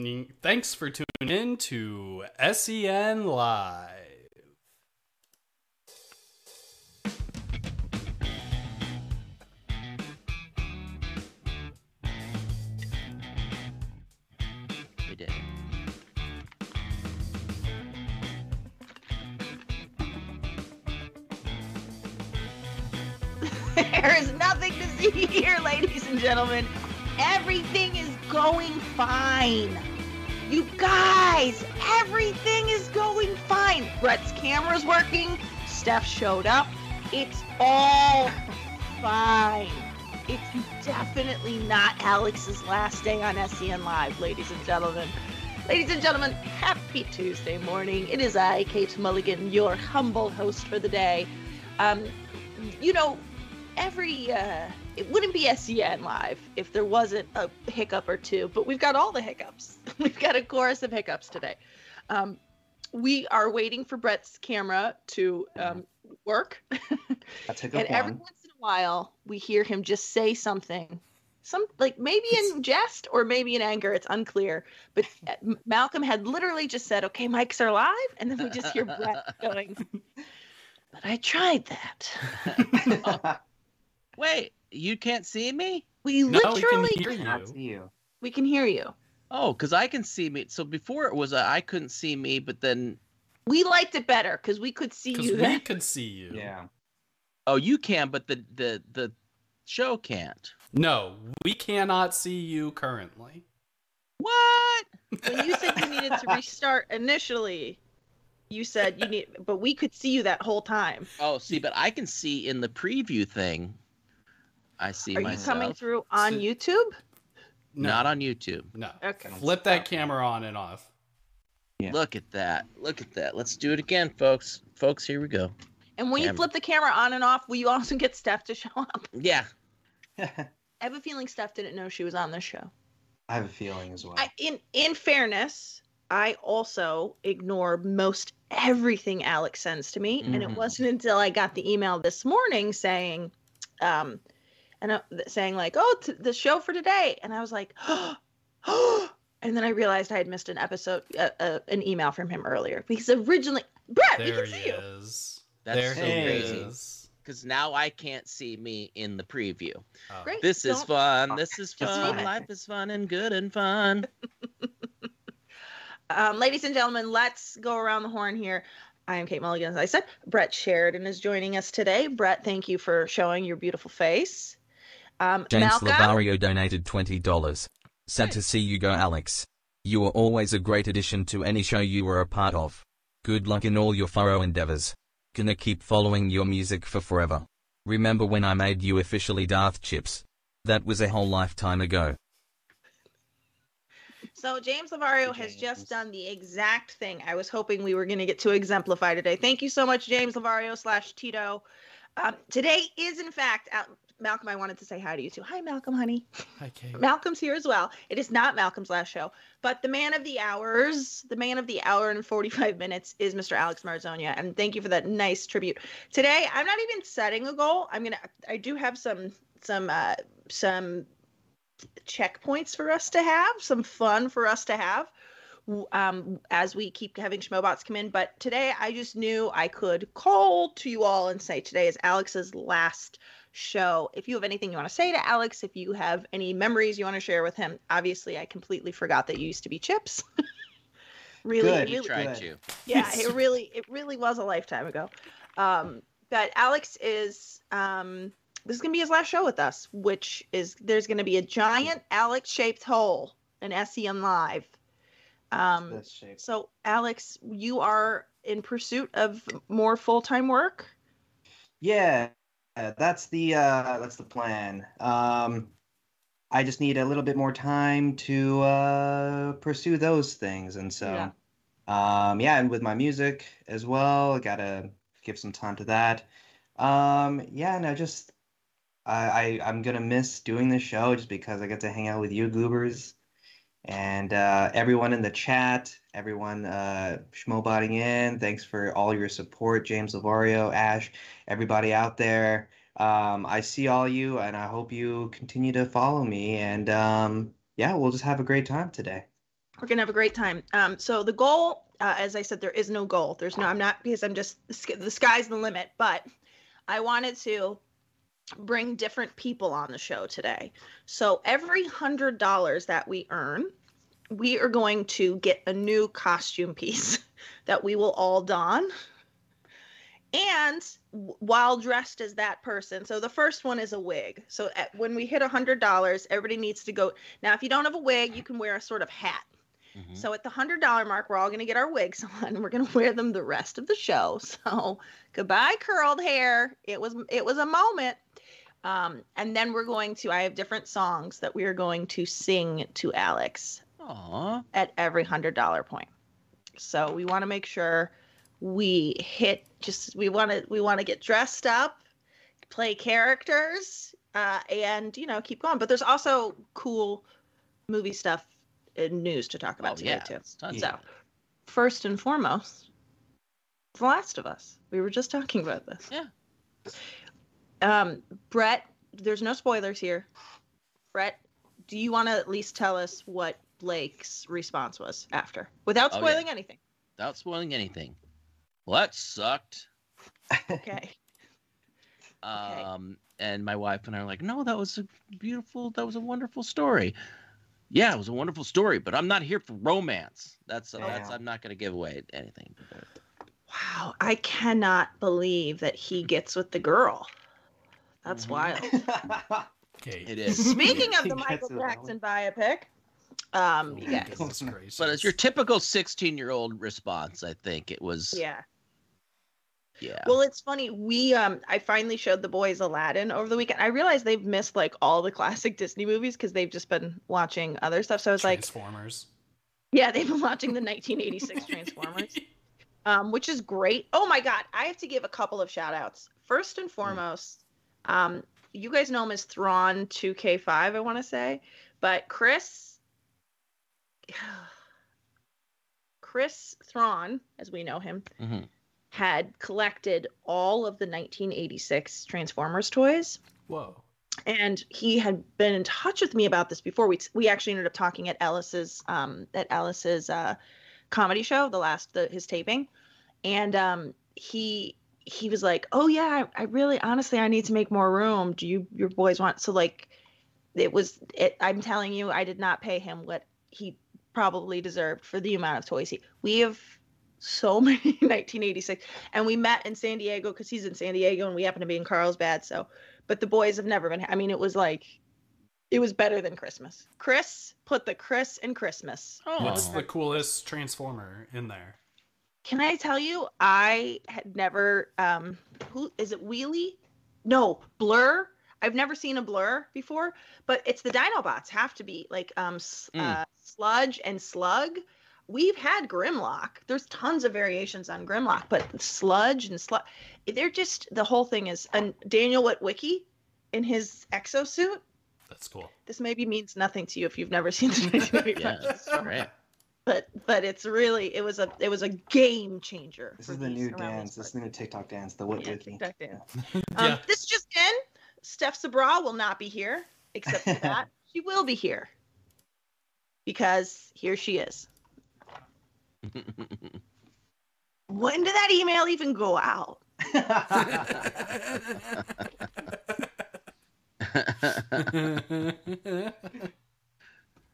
Thanks for tuning in to SEN Live. We did. There is nothing to see here, ladies and gentlemen. Everything is going fine. You guys, everything is going fine. Brett's camera's working. Steph showed up. It's all fine. It's definitely not Alex's last day on SEN Live, ladies and gentlemen. Ladies and gentlemen, happy Tuesday morning. It is I, Kate Mulligan, your humble host for the day. Um, you know, every uh, it wouldn't be SEN live if there wasn't a hiccup or two, but we've got all the hiccups. we've got a chorus of hiccups today. Um, we are waiting for Brett's camera to um, work, That's hiccup and every once in a while we hear him just say something. Some like maybe in jest or maybe in anger, it's unclear. But uh, Malcolm had literally just said, "Okay, mics are live," and then we just hear Brett going. But I tried that. Wait, you can't see me? We No, we can literally hear Not you. you. we can hear you. Oh, because I can see me. So before it was uh, I couldn't see me, but then We liked it better because we could see Because you we could see you. Yeah. oh you can, but the the the show can't. No, we cannot see you currently. What? When you said you needed to restart initially, you said you need, but we could see you that whole time. Oh, see, but I can see in the preview thing. I see Are you coming through on So- YouTube? No, Not on YouTube. no. Okay. Flip that camera on and off. Yeah. Look at that. Look at that. Let's do it again, folks. Folks, here we go. And when you flip the camera on and off, will you also get Steph to show up? Yeah. I have a feeling Steph didn't know she was on this show. I have a feeling as well. I, in in fairness, I also ignore most everything Alex sends to me, and it Mhm. wasn't until I got the email this morning saying, um, and uh, saying like, "Oh, t- the show for today," and I was like, "Oh," and then I realized I had missed an episode, uh, uh, an email from him earlier because originally, Brett, we can he see you. is. That's there so he crazy. is. Because now I can't see me in the preview. Oh. Great. This is Don't- fun. This is Just fun. Life is fun and good and fun. Um, ladies and gentlemen, let's go around the horn here. I am Kate Mulligan, as I said. Brett Sheridan is joining us today. Brett, thank you for showing your beautiful face. Um, James Malcolm, Lavario donated $20. Sad to see you go, Alex. You were always a great addition to any show you were a part of. Good luck in all your furrow endeavors. Gonna keep following your music for forever. Remember when I made you officially Darth Chips? That was a whole lifetime ago. So James Lavario has just done the exact thing I was hoping we were going to get to exemplify today. Thank you so much, James Lavario slash Tito. Um, today is, in fact, out- Malcolm. I wanted to say hi to you too. Hi, Malcolm, honey. Hi, Kate. Malcolm's here as well. It is not Malcolm's last show, but the man of the hours, the man of the hour and 45 minutes is Mr. Alex Marzonia. And thank you for that nice tribute. Today, I'm not even setting a goal. I'm going to, I do have some, some, uh, some checkpoints for us to have, some fun for us to have um, as we keep having Schmobots come in. But today, I just knew I could call to you all and say today is Alex's last show. If you have anything you want to say to Alex, if you have any memories you want to share with him, obviously, I completely forgot that you used to be Chips. really, Good. He really, tried good. you. yeah, it really, it really was a lifetime ago. Um, but Alex is, um, this is gonna be his last show with us, which is there's gonna be a giant Alex-shaped hole in SEN Live. Um, This so Alex, you are in pursuit of more full-time work. Yeah, that's the uh, that's the plan. Um, I just need a little bit more time to uh, pursue those things, and so, Yeah. um, yeah, and with my music as well, I gotta give some time to that. Um, yeah, and I just, I, I I'm gonna miss doing this show just because I get to hang out with you goobers and uh, everyone in the chat, everyone uh, schmobotting in. Thanks for all your support, James Lavario, Ash, everybody out there. Um, I see all you, and I hope you continue to follow me. And um, yeah, we'll just have a great time today. We're gonna have a great time. Um, so the goal, uh, as I said, there is no goal. There's no. I'm not because I'm just the sky's the limit. But I wanted to bring different people on the show today. So every hundred dollars that we earn, we are going to get a new costume piece that we will all don. And while dressed as that person, so the first one is a wig. So at, when we hit a hundred dollars, everybody needs to go. Now, if you don't have a wig, you can wear a sort of hat. Mhm. So at the hundred dollar mark, we're all gonna get our wigs on. And we're gonna wear them the rest of the show. So goodbye, curled hair. It was it was a moment. Um, and then we're going to. I have different songs that we are going to sing to Alex Aw. at every hundred dollar point. So we want to make sure we hit. Just we want to we want to get dressed up, play characters, uh, and you know keep going. But there's also cool movie stuff and news to talk about Oh, today yeah. too. tons So, of- first and foremost, The Last of Us. We were just talking about this. Yeah. Um, Brett, there's no spoilers here. Brett, do you want to at least tell us what Blake's response was after, without Oh, yeah. spoiling anything? Without spoiling anything. Well, that sucked. Okay. Um, and my wife and I are like, no, that was a beautiful, that was a wonderful story. Yeah, it was a wonderful story, but I'm not here for romance. That's that's I'm not going to give away anything. Wow, I cannot believe that he gets with the girl. That's Mhm. wild. Okay. It is. Speaking of the Michael with Jackson biopic, um, Oh, yes, goodness gracious. But it's your typical 16 year old response. I think it was. yeah. Yeah. Well, it's funny. We um I finally showed the boys Aladdin over the weekend. I realized they've missed like all the classic Disney movies because they've just been watching other stuff. So I was like, Transformers. yeah, they've been watching the 1986 Transformers, um, which is great. Oh my god, I have to give a couple of shout outs. First and foremost, um, you guys know him as Thrawn 2K5, I want to say, but Chris, Chris Thrawn, as we know him, Mhm. had collected all of the 1986 Transformers toys. Whoa. And he had been in touch with me about this before. We we actually ended up talking at Ellis's um at Ellis's uh comedy show, the last the his taping. And um he he was like, "Oh yeah, I, I really honestly I need to make more room. Do you your boys want so like it was it I'm telling you I did not pay him what he probably deserved for the amount of toys he we have so many 1986 and we met in San Diego because he's in San Diego and we happen to be in Carlsbad so but the boys have never been I mean it was like it was better than Christmas Chris put the Chris in Christmas Oh. What's Oh. the coolest Transformer in there? can I tell you I had never um who is it Wheelie no Blurr I've never seen a Blurr before but it's the Dinobots have to be like um Mm. uh, Sludge and Slug we've had Grimlock. There's tons of variations on Grimlock, but Sludge and Slug, they're just the whole thing is. And Daniel Witwicky in his exosuit. That's cool. This maybe means nothing to you if you've never seen the 1985 Yeah, that's Transformers, great. but but it's really it was a it was a game changer. This is the new dance. these This is the new TikTok dance. The what Yeah, wiki. TikTok dance. Yeah. Um, Yeah. This just in: Steph Sabra will not be here. Except for that, she will be here because here she is. When did that email even go out?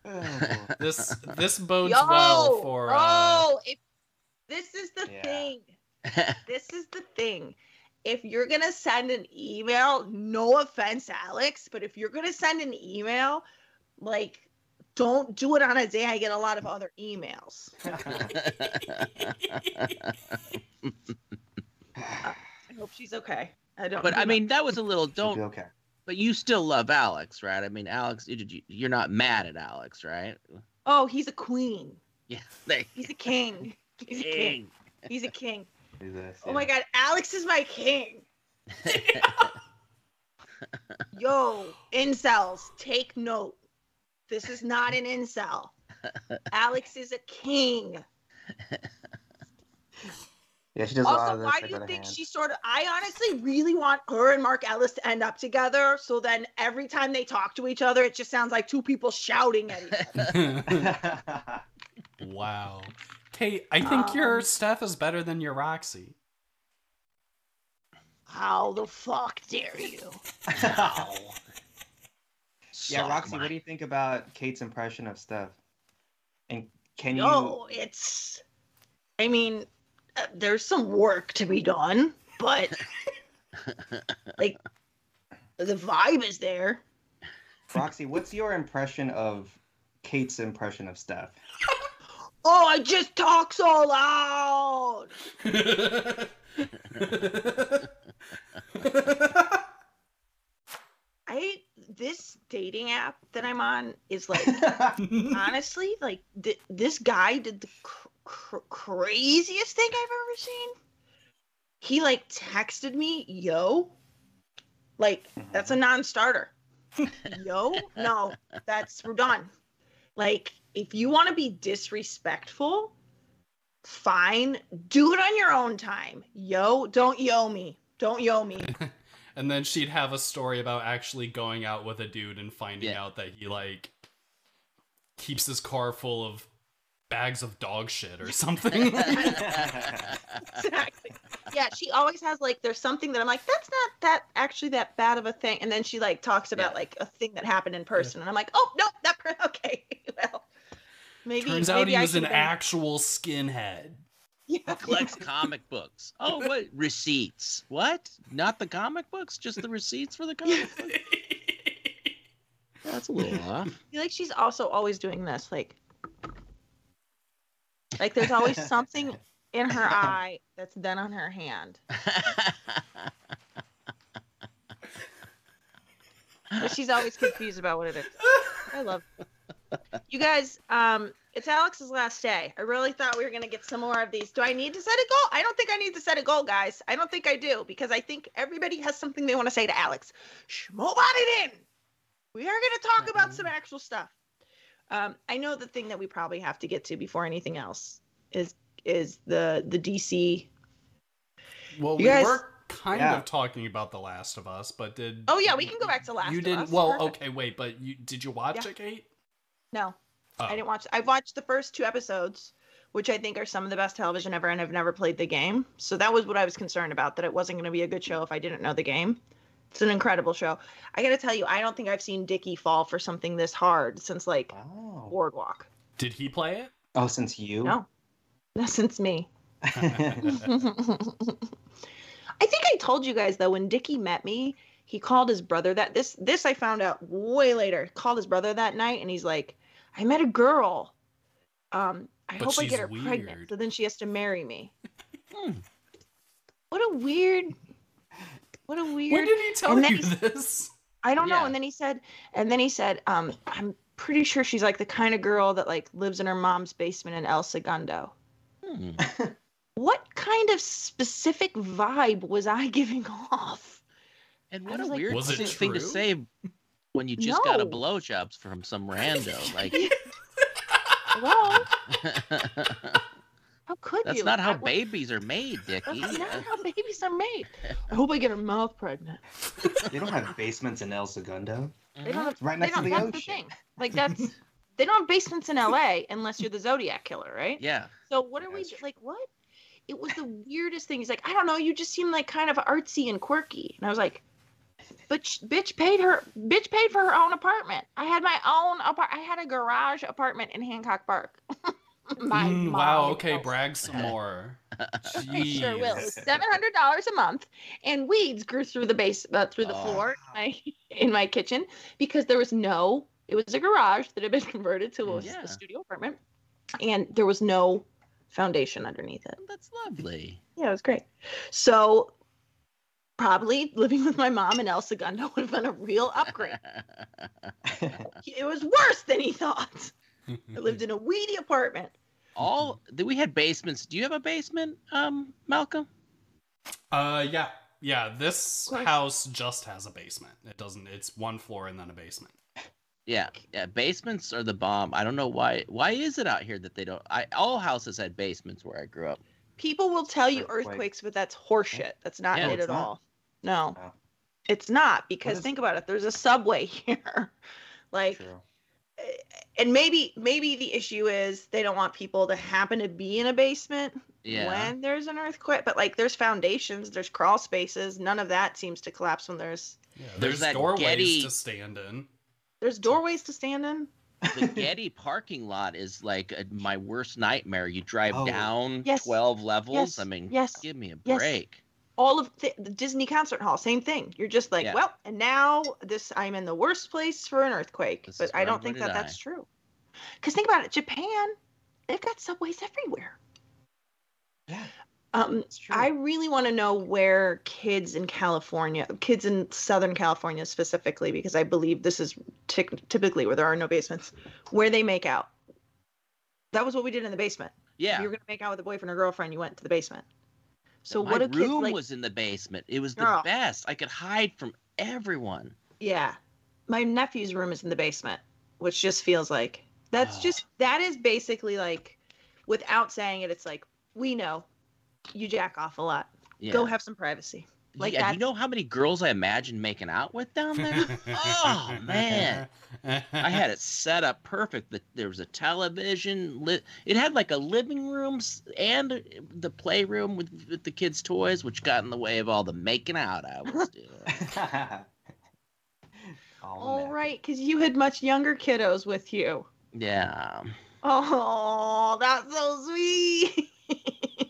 Oh, this this bodes Yo, well for uh, oh, if this is the Yeah. thing. This is the thing. If you're gonna send an email, no offense, Alex, but if you're gonna send an email, like, don't do it on a day I get a lot of other emails. I hope she's okay. I don't. but I mean, that was a little. You'll be Don't. okay. But you still love Alex, right? I mean, Alex. You? You're not mad at Alex, right? oh, he's a queen. Yeah. He's a king. He's a king. He's a king. Do this, Oh my god, Alex is my king. Yo, incels, take note. This is not an incel. Alex is a king. Yeah, she does a lot Also, of this. why do you think hands. she sort of? I honestly really want her and Mark Ellis to end up together. So then every time they talk to each other, it just sounds like two people shouting at each other. wow. Kate, I think your Um, Steph is better than your Roxy. How the fuck dare you? yeah, Roxy, what do you think about Kate's impression of Steph? And can you? No, it's. I mean, uh, there's some work to be done, but like, the vibe is there. Roxy, what's your impression of Kate's impression of Steph? Oh, I just talk so loud. I this dating app that I'm on is like honestly like th- this guy did the cr- cr- craziest thing I've ever seen. He like texted me, "Yo," like that's a uh-huh. non-starter. Yo, no, that's we're done. Like if you want to be disrespectful, fine, do it on your own time. Yo, don't yo me. Don't yo me. and then she'd have a story about actually going out with a dude and finding Yeah. out that he like keeps his car full of bags of dog shit or something. exactly. Yeah, she always has like there's something that I'm like that's not that actually that bad of a thing, and then she like talks about Yeah. like a thing that happened in person, and I'm like, oh no, that okay, well, maybe Turns out maybe he I was an should've actual skinhead. Yeah, collects comic books. Oh, what receipts? What? Not the comic books, just the receipts for the comic books. That's a little off. I feel like she's also always doing this, like, like there's always something in her eye that's then on her hand. But she's always confused about what it is. I love you guys. Um, it's Alex's last day. I really thought we were gonna get some more of these. Do I need to set a goal? I don't think I need to set a goal, guys. I don't think I do because I think everybody has something they want to say to Alex. Schmo it in. We are gonna talk about some actual stuff. Um, I know the thing that we probably have to get to before anything else is is the the DC. Well, You we guys- were kind Yeah. of talking about The Last of Us, but did Oh yeah, we can go back to Last you didn't? Us. Well, Perfect. okay, wait, but you did you watch Yeah. it, Kate? No, Oh. I didn't watch. I've watched the first two episodes, which I think are some of the best television ever, and I've never played the game. So that was what I was concerned about. That it wasn't going to be a good show if I didn't know the game. It's an incredible show. I got to tell you, I don't think I've seen Dickie fall for something this hard since like Oh. Boardwalk. Did he play it? Oh, since you? No, not since me. I think I told you guys though when Dickie met me, he called his brother that this this I found out way later. Called his brother that night and he's like, "I met a girl. Um, I But hope I get her pregnant, weird." so then she has to marry me." Hmm. What a weird What a weird When did he tell And you he's- this? I don't know. And then he said, and then he said, um, I'm pretty sure she's like the kind of girl that like lives in her mom's basement in El Segundo. Hmm. What kind of specific vibe was I giving off? And what a like, weird Was it thing to say when you just got a No. blowjob from some rando. Like, Hello? How could that's you? not how I- babies are made, Dickie. That's not how babies are made. I hope I get her mouth pregnant. they don't have basements in El Segundo. Mm-hmm. They don't have. Right next to don't. the That's ocean. the thing. Like that's. They don't have basements in LA unless you're the Zodiac killer, right? Yeah. So what are we true. like? What? It was the weirdest thing. He's like, I don't know. You just seem like kind of artsy and quirky, and I was like, but sh- bitch paid her. Bitch paid for her own apartment. I had my own apart. I had a garage apartment in Hancock Park. my Mm, mom wow. Okay, built. brag some more. I sure will. It was Jeez. seven hundred dollars a month, and weeds grew through the base, uh, through the Oh. floor in my, in my kitchen because there was no. It was a garage that had been converted to a, Yeah. a studio apartment, and there was no foundation underneath it. That's lovely. Yeah, it was great. So probably living with my mom in El Segundo would have been a real upgrade. it was worse than he thought. I lived in a weedy apartment. All we had basements. Do you have a basement, um, Malcolm? Uh, yeah, yeah. This house just has a basement. It doesn't. It's one floor and then a basement. Yeah, yeah. Basements are the bomb. I don't know why. Why is it out here that they don't? I all houses had basements where I grew up. People will tell you earthquakes, but that's horseshit. That's not Yeah, it at not. all. No, Oh. it's not because is- think about it. There's a subway here. like True. and maybe maybe the issue is they don't want people to happen to be in a basement Yeah. when there's an earthquake. But like, there's foundations, there's crawl spaces. None of that seems to collapse when there's Yeah, There's there's doorways Getty- to stand in. there's doorways to stand in. the Getty parking lot is like a, my worst nightmare. You drive Oh. down Yes. 12 levels. Yes. I mean, Yes. give me a Yes. break. All of the, the Disney concert hall, same thing. You're just like, Yeah. well, and now this I'm in the worst place for an earthquake. This but I don't think that that's true. Because think about it, Japan, they've got subways everywhere. Yeah, Um. I really want to know where kids in California, kids in Southern California specifically, because I believe this is tyc- typically where there are no basements, where they make out. That was what we did in the basement. If Yeah. you were gonna make out with a boyfriend or girlfriend, you went to the basement. So my what kids room like? was in the basement. It was the Oh. best. I could hide from everyone. Yeah. My nephew's room is in the basement, which just feels like that's Ah. just that is basically like without saying it, it's like we know you jack off a lot. Yeah. Go have some privacy. Like yeah, that. you know how many girls I imagine making out with down there? oh man. I had it set up perfect. The, there was a television. Lit, it had like a living room and the playroom with, with the kids' toys, which got in the way of all the making out I was doing. oh, All man. right, because you had much younger kiddos with you. yeah, Oh, that's so sweet.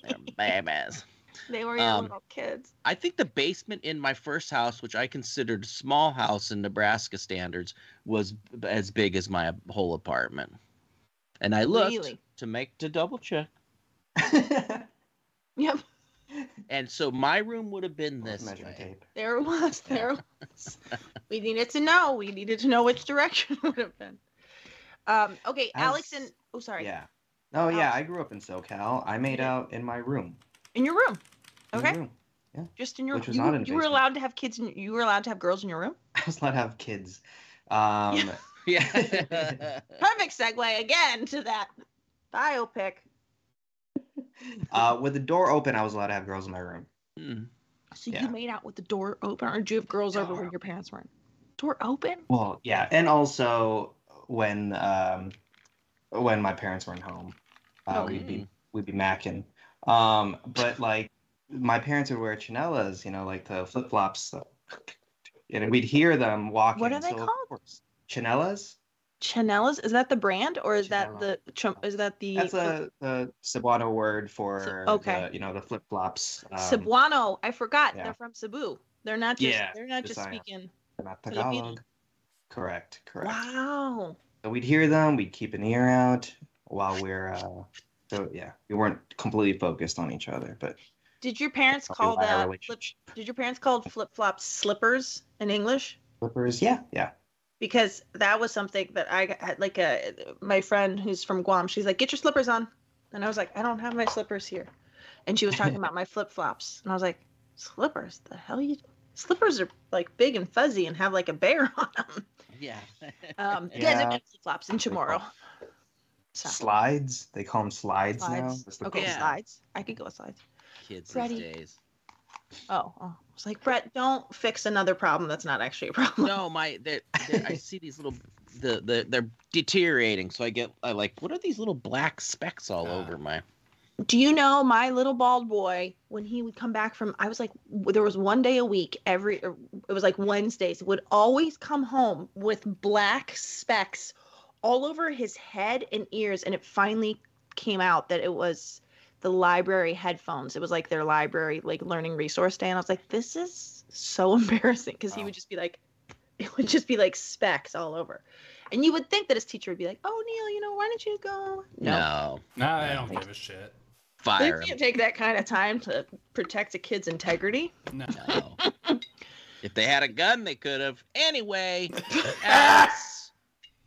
they're babies. They were your Um, little kids. I think the basement in my first house, which I considered a small house in Nebraska standards, was as big as my whole apartment. And I looked Really? to make to double check, Yep, and so my room would have been this Measuring way. tape. there was. There it was. we needed to know. We needed to know which direction it would have been. Um, okay, Alex and oh, sorry, Yeah. Oh yeah, Alex. I grew up in SoCal. I made out in my room. in your room. In my Okay, room. just in your. Which was you, not in a you were allowed to have kids. In, you were allowed to have girls in your room. I was allowed to have kids. Um, Yeah. Perfect segue again to that biopic. uh, with the door open, I was allowed to have girls in my room. Hmm. So Yeah. you made out with the door open, or did you have girls over when your parents weren't? Door open? Well, yeah, and also when um, when my parents weren't home, uh, Okay. we'd be we'd be macking. Um, but like my parents would wear chinelas, you know, like the flip flops, so, and we'd hear them walking. What are they so of called? course- Chinelas. Chanel's is that the brand or is that the chum- is that the That's a the Cebuano word for okay. the, you know the flip flops. Um, Cebuano? I forgot. yeah. They're from Cebu. They're not just Yeah, they're not just Visaya. speaking. not Filipino. Tagalog. Correct. Correct. Wow. So we'd hear them. We'd keep an ear out while we're. Uh, so yeah, we weren't completely focused on each other, but Did your parents call that flip, did your parents call flip flops slippers in English? Flippers. Yeah, yeah. because that was something that I had like a my friend who's from Guam. She's like, "Get your slippers on," and I was like, "I don't have my slippers here," and she was talking about my flip flops, and I was like, "Slippers? The hell you?" Slippers are like big and fuzzy and have like a bear on them. Yeah. Um, you guys Yeah. have flip flops in Chamorro. So, Slides. They call them slides, now. slides. That's the Okay, Yeah. slides. I could go with slides. Kids Freddie. these days. Oh, oh, I was like, Brett, don't fix another problem that's not actually a problem. No, my they're, they're, I see these little the, the they're deteriorating, so I get I like what are these little black specks all Ah. over my Do you know my little bald boy when he would come back from I was like there was one day a week every it was like Wednesdays would always come home with black specks all over his head and ears and it finally came out that it was the library headphones. It was like their library like learning resource day and I was like this is so embarrassing because he would just be like it would just be like specks all over. And you would think that his teacher would be like, "Oh, Neil, you know, why don't you go?" no, no, I don't give a shit. Fire. They can't take that kind of time to protect a kid's integrity. No. No. if they had a gun, they could have. Anyway, Alex,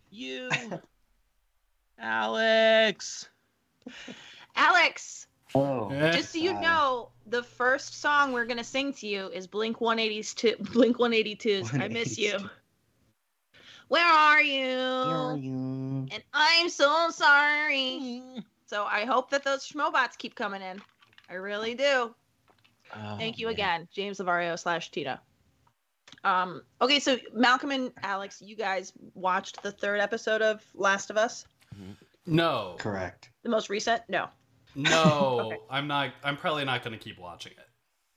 you, Alex. Alex, Oh. just so you know, the first song we're gonna sing to you is Blink 182. Blink 182's "I Miss You." Where are you? Where are you? And I'm so sorry. So I hope that those schmobots keep coming in. I really do. Oh, Thank you man. again, James Lavario slash Tito. Um, okay, so Malcolm and Alex, you guys watched the third episode of Last of Us, No, Correct. the most recent? No. No, Okay. I'm not. I'm probably not going to keep watching it.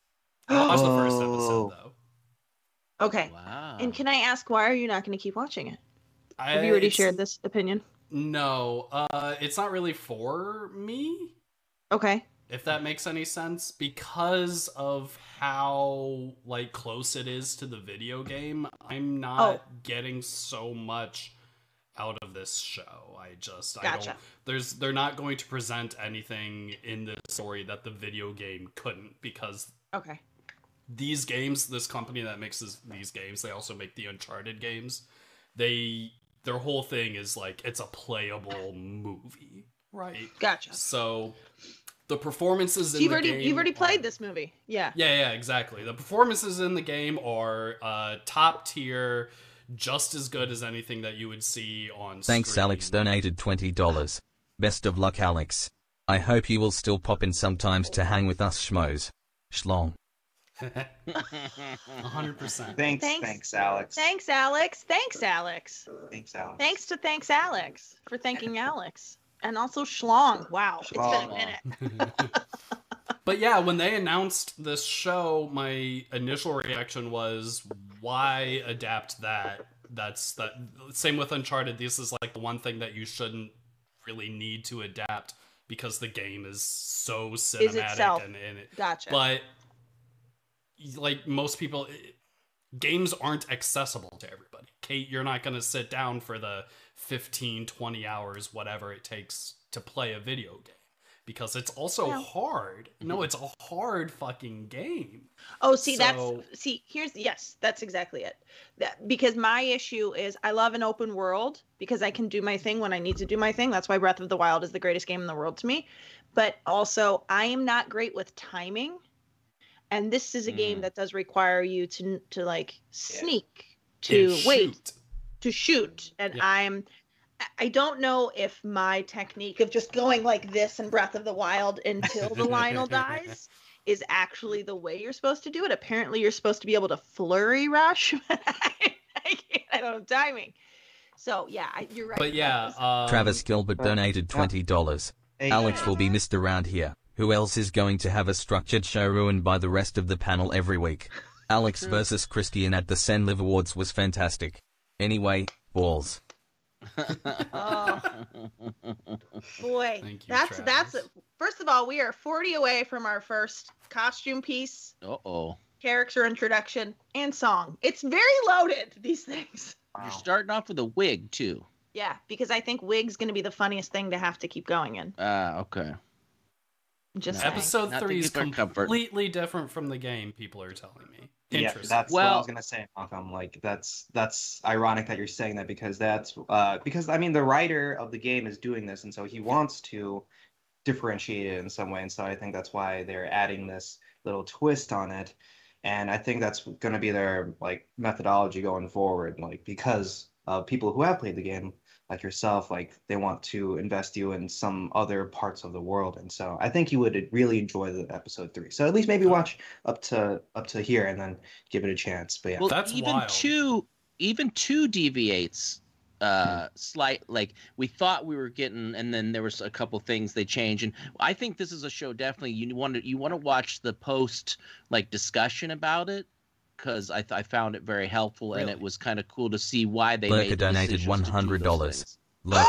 I watched the first episode Oh. though. Okay. Wow. And can I ask why are you not going to keep watching it? I, Have you already shared this opinion? No, uh, it's not really for me. Okay. if that makes any sense because of how like close it is to the video game i'm not Oh. getting so much out of this show i just i don't there's they're not going to present anything in this story that the video game couldn't because Okay. these games this company that makes this, these games they also make the uncharted games they their whole thing is like it's a playable movie right Gotcha. so the performances in you've the already game you've already played are- this movie. Yeah. Yeah, yeah, exactly. The performances in the game are uh, top tier, just as good as anything that you would see on. Thanks, screen. Alex donated $20. Best of luck, Alex. I hope you will still pop in sometimes to hang with us schmoes. Schlong. Hundred percent. Thanks, Thanks. thanks, Alex. Thanks, Alex. Thanks, Alex. Thanks, Alex. Thanks to thanks Alex for thanking Alex. And also Schlong. Wow. It's been a minute. But yeah, when they announced this show, my initial reaction was, "Why adapt that?" That's that. Same with Uncharted. This is like the one thing that you shouldn't really need to adapt because the game is so cinematic itself. and, and it, Gotcha. but like most people it- games aren't accessible to everybody kate you're not going to sit down for the 15 20 hours whatever it takes to play a video game because it's also No. hard no it's a hard fucking game Oh, see, So- that's see. Here's yes, that's exactly it. That because my issue is I love an open world because I can do my thing when I need to do my thing. That's why Breath of the Wild is the greatest game in the world to me. But also, I am not great with timing, and this is a game Mm. that does require you to to like sneak to And wait shoot. to shoot and Yeah. i'm I- i don't know if my technique of just going like this in breath of the wild until the Lynel dies is actually the way you're supposed to do it apparently you're supposed to be able to flurry rush I, I, can't, I don't have timing so yeah you're right but yeah um, Travis Gilbert uh, donated $20. Hey, Alex will be missed around here. Who else is going to have a structured show ruined by the rest of the panel every week? Alex versus Christian at the Sen Live Awards was fantastic. Anyway, balls. Oh. boy Thank you, that's that's Travis. first of all we are 40 away from our first costume piece Uh oh. character introduction and song it's very loaded these things wow. You're starting off with a wig too. Yeah, because I think wig's going to be the funniest thing to have to keep going in. Ah, okay. Just No. episode Not three is keep comfort. completely different from the game people are telling me Yeah, Interesting. that's what I was gonna say, Malcolm. Like that's that's ironic that you're saying that because that's uh because I mean the writer of the game is doing this and so he wants to differentiate it in some way and so I think that's why they're adding this little twist on it and I think that's gonna be their like methodology going forward like because uh, people who have played the game like yourself like they want to invest you in some other parts of the world. And so I think you would really enjoy the episode three. So at least maybe watch up to up to here and then give it a chance. But yeah, Well, That's even wild. two, even two deviates uh slight like we thought we were getting and then there was a couple things they changed and i think this is a show definitely you want to you want to watch the post like discussion about it because I, th- I found it very helpful and it was kind of cool to see why they Lurker made the donated decisions to do those $100. things. Look,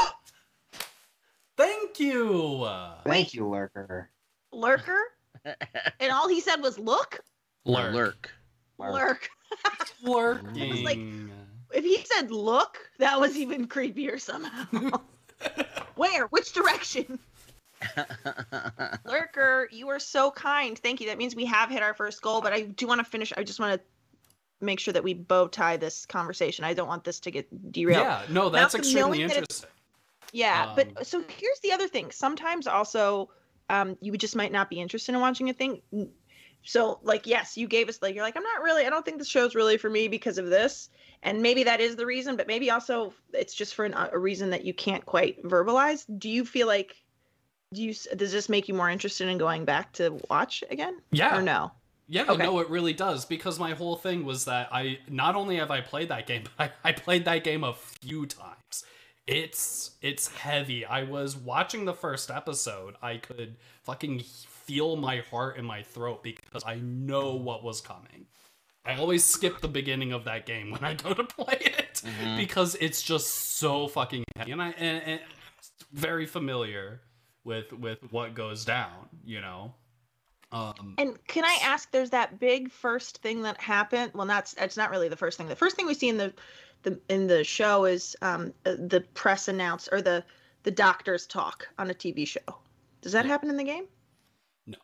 thank you thank you, Lurker. Lurker? and all he said was look? Lurk. lurk Lurk. lurking like- If he said look, that was even creepier somehow. Where? Which direction? Lurker, you are so kind. Thank you. That means we have hit our first goal, but I do want to finish. I just want to make sure that we bow tie this conversation. I don't want this to get derailed. yeah no that's Malcolm, extremely knowing that it's- interesting Yeah, Um, but so here's the other thing. Sometimes also, um, you just might not be interested in watching a thing. So like, yes, you gave us like you're like, I'm not really. I don't think the show's really for me because of this, and maybe that is the reason. But maybe also it's just for an, a reason that you can't quite verbalize. Do you feel like? Do you does this make you more interested in going back to watch again? yeah Or no? Yeah, Okay. no, it really does because my whole thing was that I not only have I played that game, but I, I played that game a few times. It's it's heavy. I was watching the first episode. I could fucking feel my heart in my throat because I know what was coming. I always skip the beginning of that game when I go to play it Mhm. because it's just so fucking heavy, and I and, and very familiar with with what goes down. You know. Um, And can I ask? There's that big first thing that happened. Well, not it's not really the first thing. The first thing we see in the the in the show is um uh, the press announce or the the doctor's talk on a TV show. Does that happen in the game? No,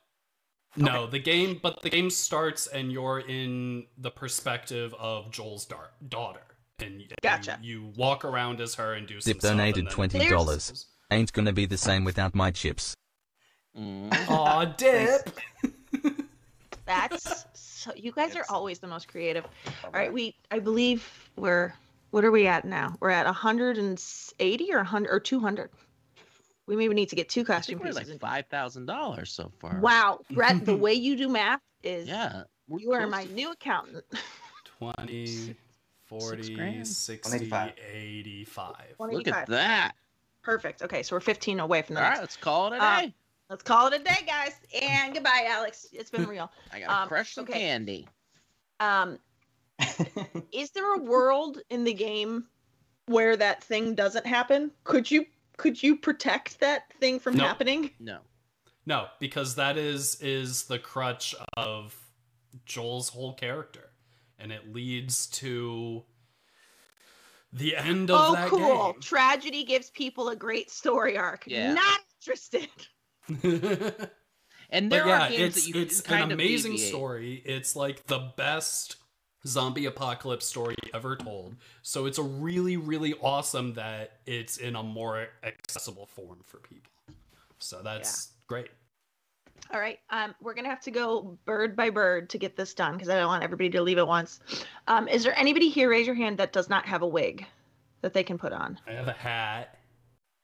No, the game, but the game starts and you're in the perspective of Joel's dar- daughter, and, and Gotcha. You, you walk around as her and do some Zip donated twenty dollars. Ain't gonna be the same without my chips. Mm. Aw, dip. That's so. You guys are always the most creative. All right, we I believe we're what are we at now? We're at 180 or 100 or 200. We maybe need to get two I costume think we're pieces. like five thousand dollars so far. Wow, Brett, the way you do math is Yeah. you are my new accountant. 20, 40, 60, 185. 85. Look at that. Perfect. Okay, so we're 15 away from that. All right, let's call it a Um, day. Let's call it a day, guys. And goodbye, Alex. It's been real. I gotta um, crush some okay. candy. Um, is there a world in the game where that thing doesn't happen? Could you could you protect that thing from No. happening? No. No, because that is is the crutch of Joel's whole character, and it leads to the end of Oh, that cool. Tragedy gives people a great story arc. Yeah. Not interested. Game. And there yeah, are games it's that you it's can kind an of amazing deviate. story. It's like the best zombie apocalypse story ever told. So it's a really really awesome that it's in a more accessible form for people. So that's great. All right. Um, we're gonna have to go bird by bird to get this done because I don't want everybody to leave at once. Um, is there anybody here? Raise your hand that does not have a wig that they can put on. I have a hat.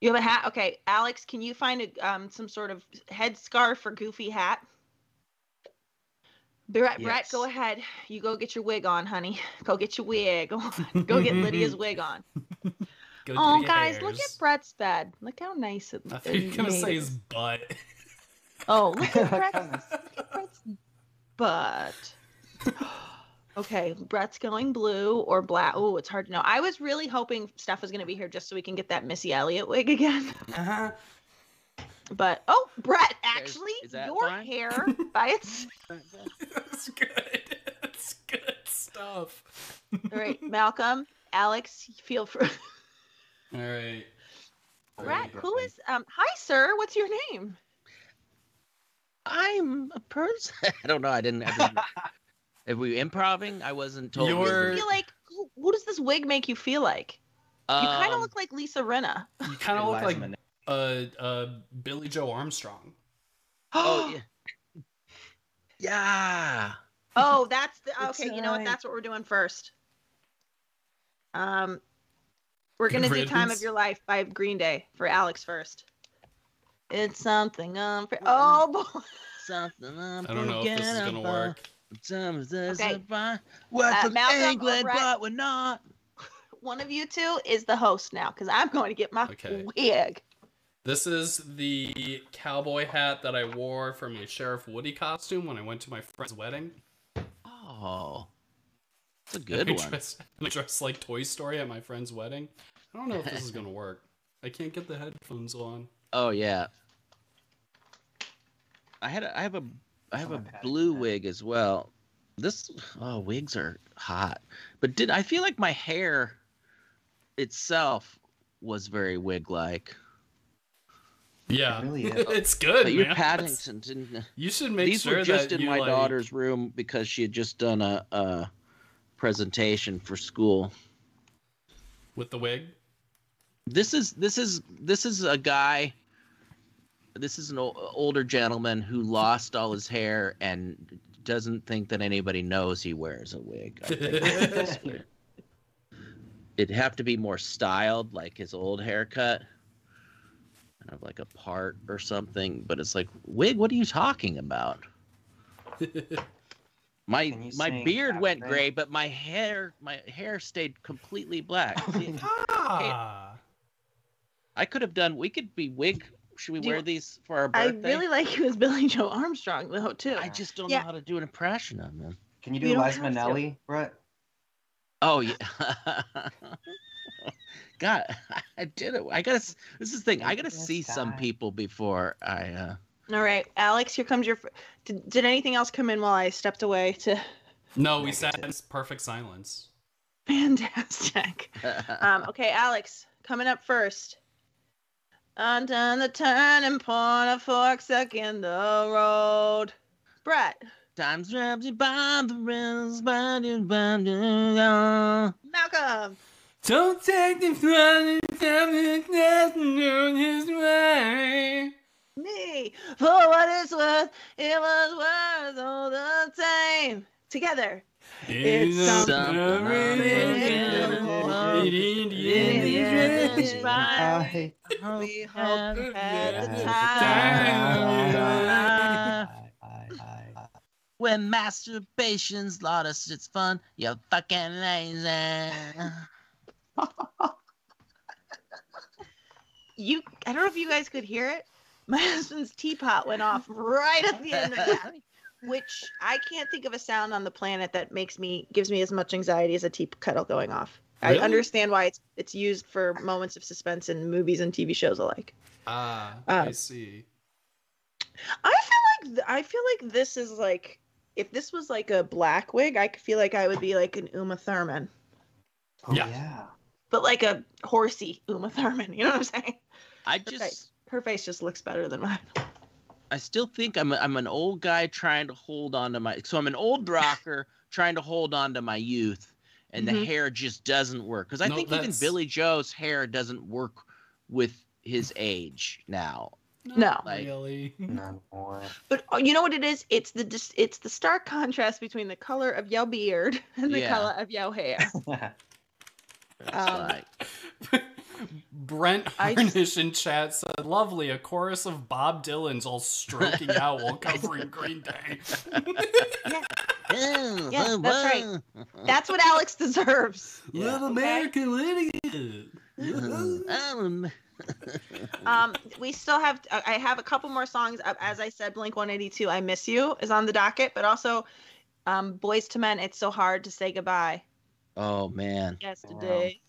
You have a hat. Okay, Alex, can you find a um some sort of head scarf or goofy hat? Brett, Brett, go ahead. You go get your wig on, honey. Go get your wig on. Go get Lydia's wig on. Oh, guys, look at Brett's bed. Look how nice it looks. you were gonna say his butt. Oh, look at Brett's, look at Brett's butt. Okay, Brett's going blue or black. Oh, it's hard to know. I was really hoping Steph was going to be here just so we can get that Missy Elliott wig again. Uh-huh. But oh, Brett, actually, your fine? hair by its. That's good. That's good stuff. All right, Malcolm, Alex, feel free. All right. Brett, who is um? Hi, sir. What's your name? I'm a person. I don't know. I didn't. I didn't if we improving, I wasn't told. You're- feel like who, who does this wig make you feel like? You kind of Um, look like Lisa Rinna. You kind of look like uh, uh, Billie Joe Armstrong. Oh yeah. Yeah. Oh, that's the It's okay. You know what? That's what we're doing first. Um, we're gonna Good do "Time of. Your Life" by Green Day for Alex first. It's something um. Oh boy. Something I don't know if this is gonna work. Okay. We're Uh, from Malcolm England, Brett? but we're not. One of you two is the host now, because I'm going to get my Okay. wig. This is the cowboy hat that I wore for my Sheriff Woody costume when I went to my friend's wedding. Oh, it's a good I one. dressed, I dressed like Toy Story at my friend's wedding. I don't know if this is gonna work. I can't get the headphones on. Oh yeah. I had a, I have a I have a blue that. wig as well. This oh wigs are hot, but did I feel like my hair itself was very wig like? Yeah, really is. it's good. But your man. That's- Paddington didn't. Uh, you should make sure These sure were just that in you, my like, daughter's room because she had just done a, a presentation for school. with the wig. This is this is this is a guy. This is an o- older gentleman who lost all his hair and doesn't think that anybody knows he wears a wig. I think that's weird. It'd have to be more styled, like his old haircut, kind of like a part or something. But it's like wig. What are you talking about? My my sing beard went Halfway? gray, but my hair my hair stayed completely black. See, Ah. I could have done. We could be wig. Should we Do you- wear these for our birthday? I really like you as Billie Joe Armstrong though too. I just don't Yeah. know how to do an impression of him. Can you You do don't Liza have. Minnelli, Brett? Oh yeah. God, I did it. I gotta. This is the thing. I gotta Yes, see some people before I. uh All right, Alex, here comes your. Did, did anything else come in while I stepped away to? No, we sat in perfect silence. Fantastic. Um, okay, Alex, coming up first. Undone the turning point, a fork stuck in the road. Brett, Times wraps you by the by the by the- Malcolm, Don't take the fun and his way. me. For what it's worth, it was worth all the same. Together. It's something unbelievable. I, We hope at the time. I, I, I, When masturbation's lost its fun, you're fucking lazy. You, I don't know if you guys could hear it. My husband's teapot went off right at the end of that. which I can't think of a sound on the planet that makes me gives me as much anxiety as a tea kettle going off. Really? I understand why it's it's used for moments of suspense in movies and TV shows alike. Ah, Uh, I see. I feel like th- I feel like this is like if this was like a black wig, I could feel like I would be like an Uma Thurman, oh, Yeah. yeah. but like a horsey Uma Thurman. You know what I'm saying? I Her just, face, her face just looks better than mine. I still think I'm, a, I'm an old guy trying to hold on to my. So I'm an old rocker trying to hold on to my youth, and the Mhm. hair just doesn't work. Because I No, think even that's- Billie Joe's hair doesn't work with his age now. No. Like- really. None more. But uh, you know what it is? It's the dis- it's the stark contrast between the color of your beard and the Yeah. color of your hair. It's Um, like, Brent I just- Harnish in chat said, "Lovely, a chorus of Bob Dylan's all stroking out while covering Green Day." "Oh, Yeah, oh, that's right. That's what Alex deserves. Yeah. Little American idiot. Um, Um, we still have. I I have a couple more songs. Uh, As I said, Blink 182, "I Miss You" is on the docket, but also, um, "Boyz II Men," "It's So Hard to Say Goodbye." oh man, Yesterday.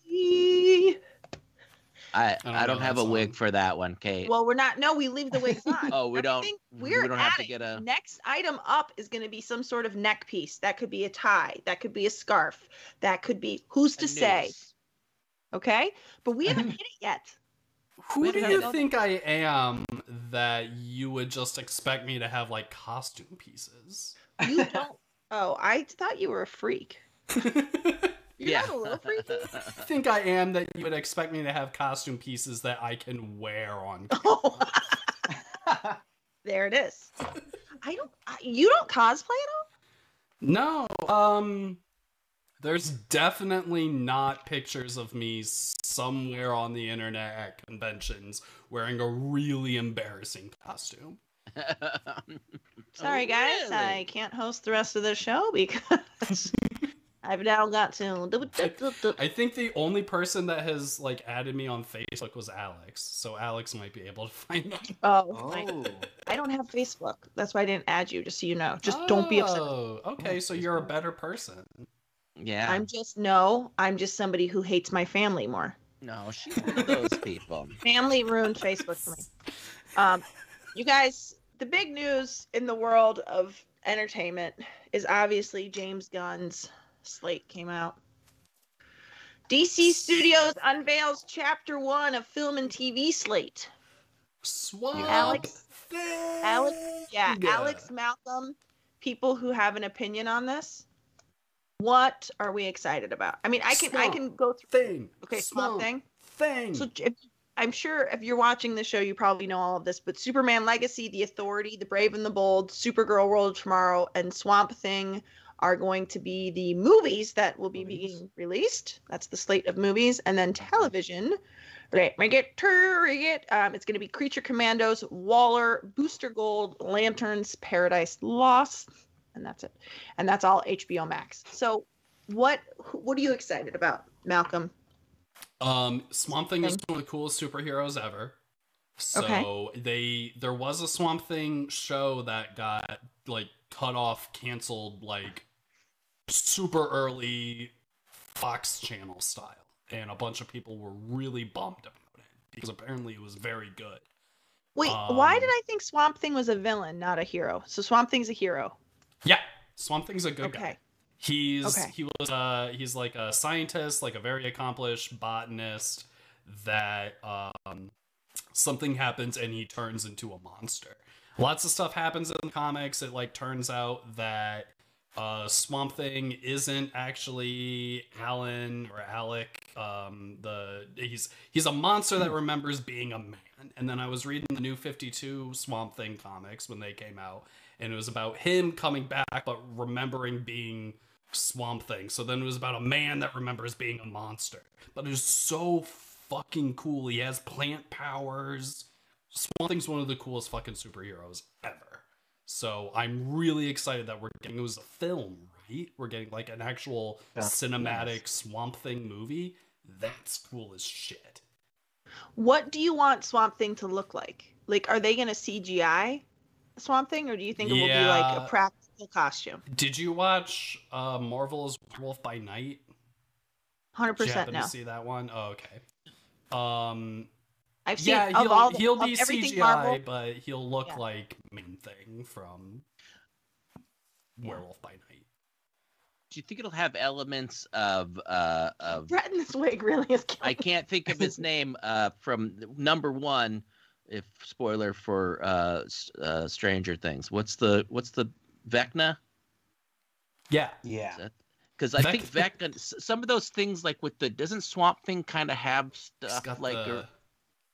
I don't I don't have a wig for that one, Kate. Well, we're not. No, we leave the wigs on. Oh, we don't- Everything- we We're don't have to get a- Next item up is going to be some sort of neck piece. That could be a tie. That could be a scarf. That could be. Who's to say? Okay, but we haven't hit it yet. Who do you think I am that you would just expect me to have like costume pieces? You don't. Oh, I thought you were a freak. You're yeah. not a little freaky? I think I am that you would expect me to have costume pieces that I can wear on. Oh, there it is. I don't. I, you don't cosplay at all. No, um there's definitely not pictures of me somewhere on the internet at conventions wearing a really embarrassing costume. Sorry, guys. Oh, Really? I can't host the rest of the show because I've now got to. I think the only person that has like added me on Facebook was Alex, so Alex might be able to find me. Oh, oh. I don't have Facebook. That's why I didn't add you. Just so you know. Just don't be upset. Oh, okay, so you're a better person. yeah. I'm just no. I'm just somebody who hates my family more. No, she's one of those people. Family ruined Facebook for me. Um, you guys, the big news in the world of entertainment is obviously James Gunn's slate came out. DC Studios unveils Chapter One of film and TV slate. Swamp Alex- Thing. Alex, yeah, Alex Malcolm. People who have an opinion on this. What are we excited about? I mean, I can I can go through. thing. Okay, Swamp Thing. Thing. So if, I'm sure if you're watching the show, you probably know all of this. But Superman Legacy, The Authority, The Brave and the Bold, Supergirl World of Tomorrow, and Swamp Thing are going to be the movies that will be Movies. being released. That's the slate of movies, and then television. Let me get to it. Um, it's going to be Creature Commandos, Waller, Booster Gold, Lanterns, Paradise Lost. and that's it. And that's all HBO Max. So, what what are you excited about, Malcolm? Um, Swamp Thing is one of the coolest superheroes ever. So Okay. they there was a Swamp Thing show that got like cut off, canceled like super early Fox Channel style, and a bunch of people were really bummed about it because apparently it was very good. Wait, why Um, did I think Swamp Thing was a villain, not a hero? So Swamp Thing's a hero. Yeah, Swamp Thing's a good Okay. guy. He's Okay. he was uh he's like a scientist, like a very accomplished botanist that um something happens and he turns into a monster. Lots of stuff happens in the comics. It like turns out that uh Swamp Thing isn't actually Alan or Alec. Um the he's he's a monster that remembers being a man. And then I was reading the new 52 Swamp Thing comics when they came out and it was about him coming back but remembering being Swamp Thing. So then it was about a man that remembers being a monster. But it was so fucking cool. He has plant powers. Swamp Thing's one of the coolest fucking superheroes ever. So I'm really excited that we're getting it was a film, right? We're getting like an actual Yeah. cinematic Swamp Thing movie. That's cool as shit. What do you want Swamp Thing to look like? Like, are they going to CGI Swamp Thing, or do you think it will be like a practical costume? Did you watch uh, Marvel's Wolf by Night? Hundred percent. happen no. to see that one? Oh, okay. Um, I've seen yeah, of he'll all the, he'll of be everything CGI, Marvel. but he'll look Yeah. like Man-Thing from Werewolf by Night. Do you think it'll have elements of uh of Brett in this wig really is killing. I can't think of his name uh from number one if spoiler for uh, uh Stranger Things. What's the what's the Vecna? Yeah, Yeah. Because I Vec- think Vecna some of those things like with the doesn't Swamp Thing kind of have stuff like the, or-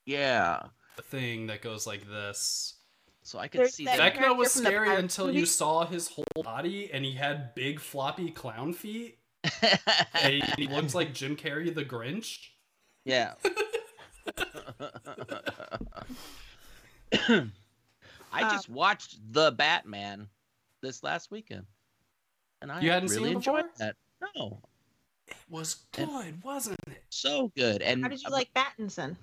yeah. the thing that goes like this. So I could There's see that that. Vecna was scary until you saw his whole body, and he had big floppy clown feet, and he looked like Jim Carrey the Grinch. Yeah. I just watched The Batman this last weekend. And I You hadn't seen really it enjoyed before? that. No. It was good, wasn't it? So good. And How did you like Battinson?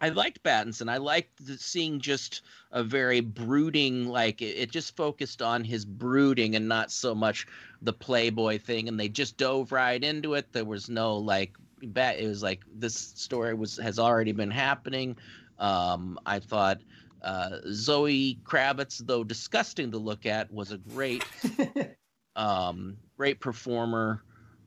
I liked Battinson. I liked the, seeing just a very brooding, like it, it just focused on his brooding and not so much the Playboy thing. And they just dove right into it. There was no like bat. It was like this story was has already been happening. Um, I thought uh, Zoe Kravitz, though disgusting to look at, was a great um great performer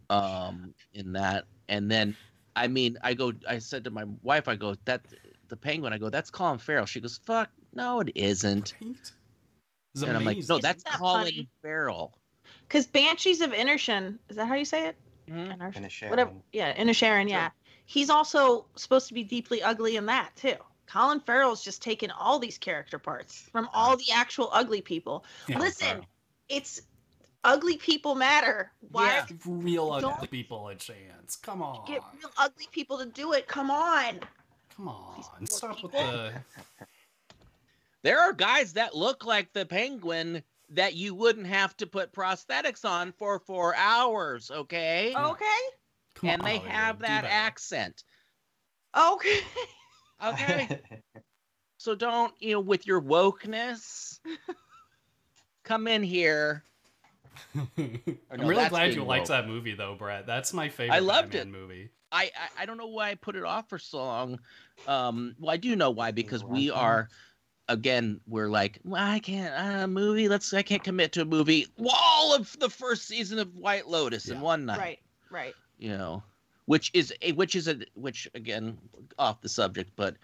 um in that and then i mean i go i said to my wife i go that the penguin i go that's colin farrell she goes fuck no it isn't Right? It's and i'm like no amazing. that's that colin funny? farrell Because Banshees of Inisherin, is that how you say it? Mhm. Inisherin? And a Sharon. Whatever. Yeah, Inisherin. Yeah, he's also supposed to be deeply ugly in that too. Colin Farrell's just taken all these character parts from all the actual ugly people. Yeah, Listen, it's ugly people matter. Why Yeah. Give real ugly Don't- people a chance. Come on. get real ugly people to do it? Come on. Come on. poor Stop with people. the. there are guys that look like the penguin that you wouldn't have to put prosthetics on for four hours okay Okay. Come and on, they Hollywood, have do that accent Okay. okay So don't, you know, with your wokeness, come in here. I'm no, really glad you liked that movie, though, Brett. That's my favorite I loved Batman movie. I, I I don't know why I put it off for so long. Um, well, I do know why because we are, again, we're like, well, I can't uh, movie. Let's I can't commit to a movie. All of the first season of White Lotus in one night. right. Right. You know, which is a which is a which again off the subject, but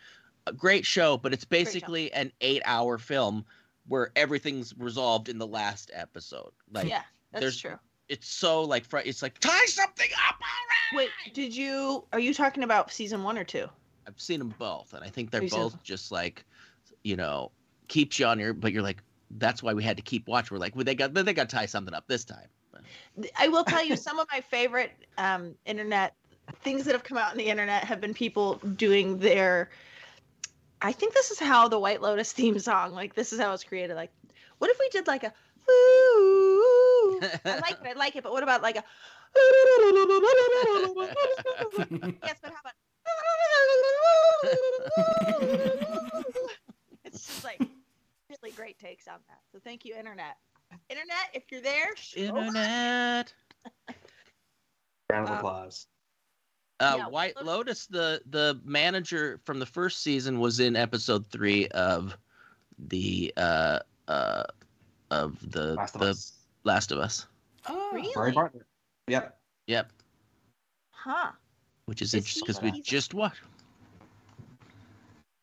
a great show. But it's basically an eight-hour film where everything's resolved in the last episode. Like yeah, that's there's- true. it's so like fr- it's like tie something up all right. Wait, did you? Are you talking about season one or two? I've seen them both, and I think they're seen both just like, you know, keeps you on your. But you're like, that's why we had to keep watch. We're like, well, they got they got to tie something up this time. But, I will tell you some of my favorite um, internet things that have come out on the internet have been people doing their. I think this is how the White Lotus theme song, like this is how it's created. Like, what if we did like a I like it. I like it. But what about like a? yes, but how about? it's just like really great takes on that. So thank you, internet. Internet, if you're there. Internet. Round of applause. Uh, Yeah, White Lotus- Lotus, the the manager from the first season, was in episode three of the uh uh of the Last of the Us. Last of Us. Oh. Really? Yep. Yep, Huh. which is Is interesting because we he's- just watched.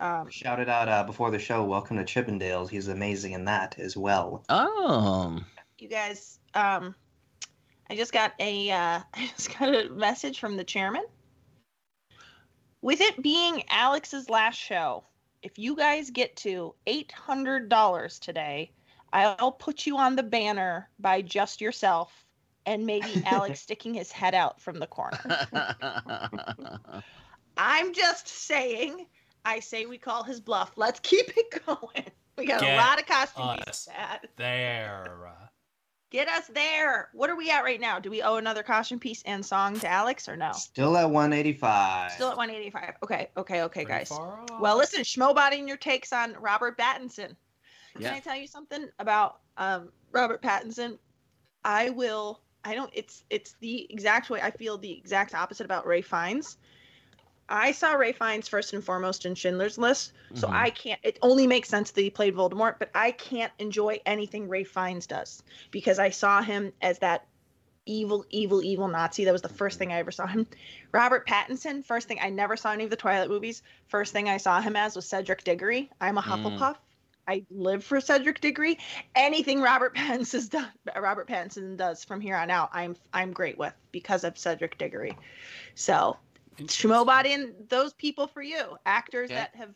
Um, Shouted out uh, before the show. Welcome to Chippendales. He's amazing in that as well. Oh, you guys, um, I just got a uh, I just got a message from the chairman. With it being Alex's last show, if you guys get to eight hundred dollars today, I'll put you on the banner by just yourself, and maybe Alex sticking his head out from the corner. I'm just saying. I say we call his bluff. Let's keep it going. We got a lot of costume us. pieces. to add. There. Get us there. What are we at right now? Do we owe another costume piece and song to Alex or no? Still at 185. Still at 185. Okay, okay, okay, Pretty guys. far off. Well, listen, Schmobotting your takes on Robert Pattinson. Yeah. Can I tell you something about um, Robert Pattinson? I will. I don't. It's it's the exact way. I feel the exact opposite about Ralph Fiennes. I saw Ralph Fiennes first and foremost in Schindler's List, so Mhm. I can't. It only makes sense that he played Voldemort, but I can't enjoy anything Ralph Fiennes does because I saw him as that evil, evil, evil Nazi. That was the first thing I ever saw him. Robert Pattinson, first thing I never saw any of the Twilight movies. First thing I saw him as was Cedric Diggory. I'm a Mm. Hufflepuff. I live for Cedric Diggory. Anything Robert Pattinson's done, Robert Pattinson does from here on out, I'm I'm great with because of Cedric Diggory. So Schmobot in those people for you, actors Okay. that have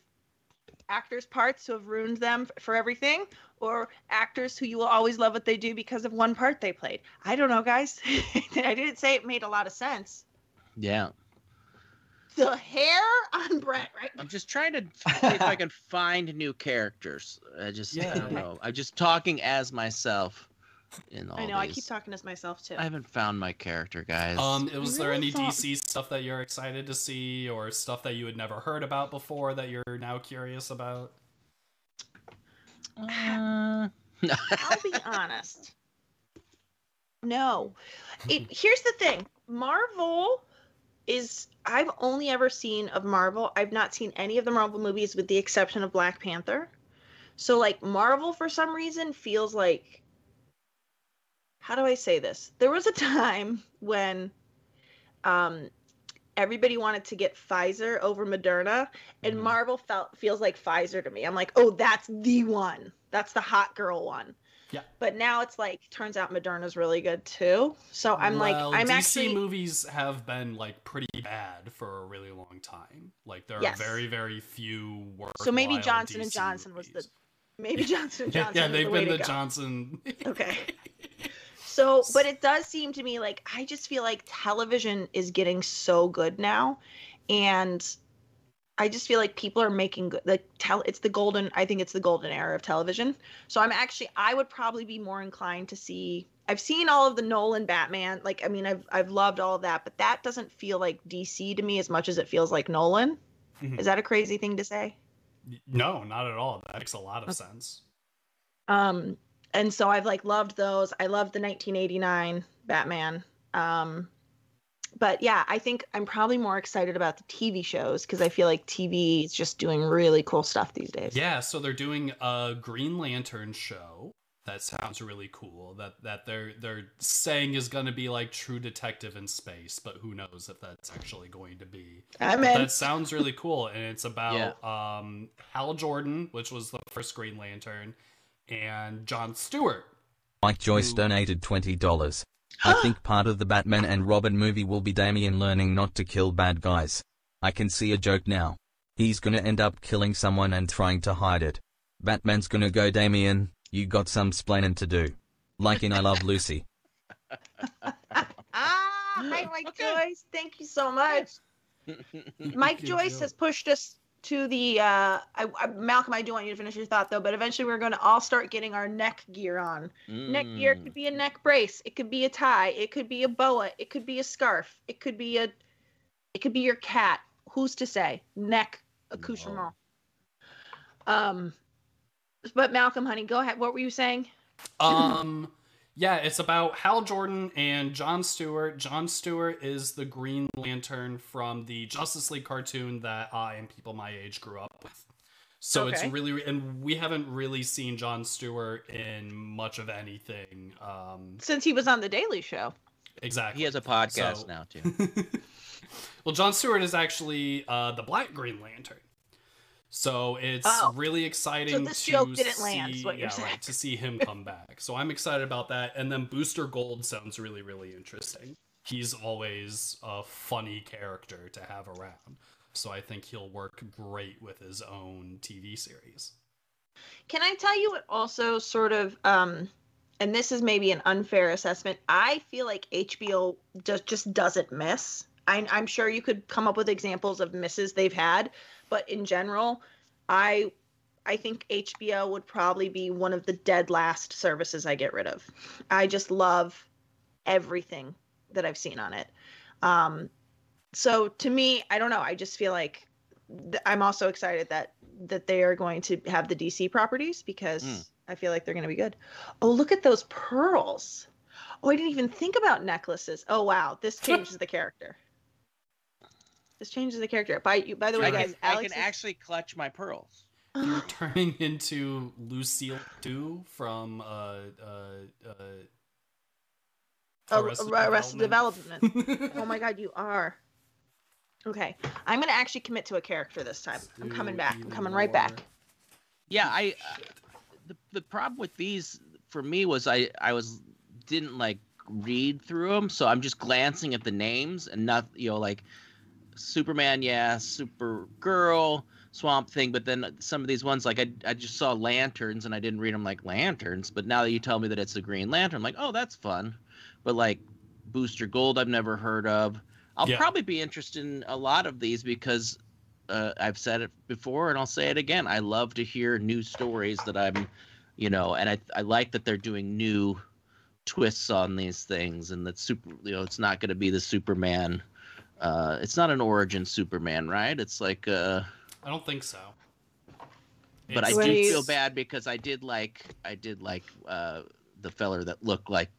actors parts who have ruined them for everything, or actors who you will always love what they do because of one part they played. I don't know, guys. I didn't say it made a lot of sense. yeah. The hair on Brett, right? I'm just trying to see if I can find new characters. I just, Yeah. I don't know. I'm just talking as myself in all I know. I keep talking to myself too. I haven't found my character, guys. Um, was there any thought- DC stuff that you're excited to see, or stuff that you had never heard about before that you're now curious about? Uh, I'll be honest. No. It, here's the thing Marvel is. I've only ever seen of Marvel. I've not seen any of the Marvel movies with the exception of Black Panther. So, like, Marvel for some reason feels like. How do I say this? There was a time when um, everybody wanted to get Pfizer over Moderna, and Mhm. Marvel felt feels like Pfizer to me. I'm like, oh, that's the one. That's the hot girl one. Yeah. But now it's like turns out Moderna's really good too. So I'm well, like I'm DC actually movies have been like pretty bad for a really long time. Like there Yes. are very, very few so maybe Johnson and DC Johnson was the maybe Johnson and Yeah, Johnson. yeah, was they've the been the go. Johnson. Okay. So, but it does seem to me like I just feel like television is getting so good now, and I just feel like people are making good. Like tell, it's the golden. I think it's the golden era of television. So I'm actually, I would probably be more inclined to see. I've seen all of the Nolan Batman. Like, I mean, I've I've loved all of that, but that doesn't feel like DC to me as much as it feels like Nolan. Mhm. Is that a crazy thing to say? no, not at all. That makes a lot of sense. um and so i've like loved those i loved the 1989 batman um but yeah i think i'm probably more excited about the tv shows because i feel like tv is just doing really cool stuff these days Yeah, so they're doing a Green Lantern show. That sounds really cool. That that they're they're saying is going to be like True Detective in space, but who knows if that's actually going to be. i'm But in that sounds really cool, and it's about um, Hal Jordan, which was the first Green Lantern, and John Stewart. Mike Joyce Ooh. donated $20. I think part of the Batman and Robin movie will be Damian learning not to kill bad guys. I can see a joke now. He's gonna end up killing someone and trying to hide it. Batman's gonna go Damian, you got some splaining to do. Like in I Love Lucy. ah hi mike joyce thank you so much mike joyce has pushed us to the uh I, I, Malcolm, I do want you to finish your thought though, but eventually we're going to all start getting our neck gear on. Neck gear Mm. could be a neck brace, it could be a tie, it could be a boa, it could be a scarf, it could be a it could be your cat. Who's to say? Neck accoutrement. Um but Malcolm, honey, go ahead. What were you saying? Um, yeah, it's about Hal Jordan and John Stewart. John Stewart is the Green Lantern from the Justice League cartoon that I and people my age grew up with. So it's really, and we haven't really seen John Stewart in much of anything. Um, Since he was on the Daily Show. exactly. He has a podcast So- now too. well, John Stewart is actually uh, the Black Green Lantern. So it's Oh. really exciting. this to joke didn't land, is see- what you're yeah, saying. right, to see him come back. So I'm excited about that. And then Booster Gold sounds really, really interesting. He's always a funny character to have around. So I think he'll work great with his own TV series. Can I tell you what also sort of um and this is maybe an unfair assessment. I feel like HBO just just doesn't miss. I, I'm sure you could come up with examples of misses they've had, but in general, I I think HBO would probably be one of the dead last services I get rid of. I just love everything that I've seen on it. Um, so to me, I don't know. I just feel like th- I'm also excited that that they are going to have the DC properties because Mm. I feel like they're going to be good. Oh, look at those pearls. Oh, I didn't even think about necklaces. Oh wow, this changes the character. This changes the character. By you, by the way, I guys, can, I Alex can actually clutch my pearls. You're turning into Lucille 2 from uh, uh, uh, Oh, Arrested Arrested Development. Development. oh my god, you are. Okay, I'm gonna actually commit to a character this time. I'm coming back. I'm even coming right back. Yeah, I. Uh, the the problem with these for me was I I was didn't like read through them, so I'm just glancing at the names and not you know like Superman, yeah, Supergirl, Swamp Thing, but then some of these ones like I I just saw lanterns and I didn't read them like lanterns, but now that you tell me that it's a Green Lantern, I'm like oh that's fun, but like Booster Gold I've never heard of. I'll Yeah. probably be interested in a lot of these because uh, I've said it before and I'll say it again. I love to hear new stories that I'm, you know, and I I like that they're doing new twists on these things and that super, you know, it's not going to be the Superman. Uh, it's not an origin Superman, right? It's like, uh, I don't think so. but I It's- When do feel bad because I did like I did like uh, the feller that looked like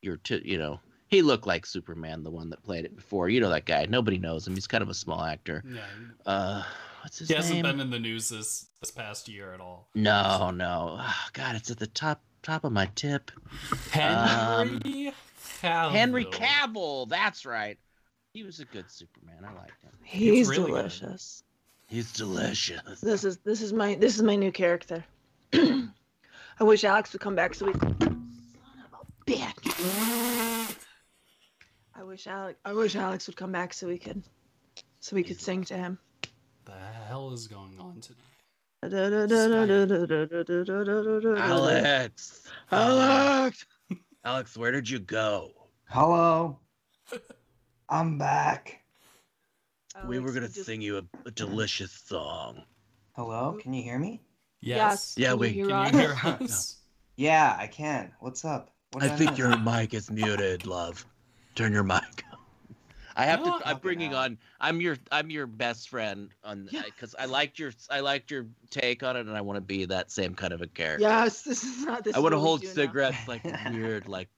your, t- you know, he looked like Superman, the one that played it before. You know that guy. Nobody knows him. He's kind of a small actor. Yeah, Uh, what's his he hasn't been in the news this this past year at all. No, no. Ah, God, it's at the top top of my tip. Henry Cavill. Henry Cavill. That's right. He was a good Superman. I liked him. He's really good. delicious. He's delicious. This is this is my this is my new character. I wish Alex would come back so we. Son of a bitch. I wish Alex. I wish Alex would come back so we could, so we could sing to him. What the hell is going on today? Alex. Alex. Alex, where did you go? Hello. I'm back. Oh, we were gonna just- sing you a, a delicious song. Hello. Can you hear me? Yes. Yeah, Can we- you hear Can us? you hear us? Yeah, I can. What's up? What I think miss? your mic is muted, love. Turn your mic. I have No, to. I'm bringing on. I'm your. I'm your best friend on Yeah. because I liked your. I liked your take on it, and I want to be that same kind of a character. Yes, this is not. This I want to hold do now. cigarettes like weird, like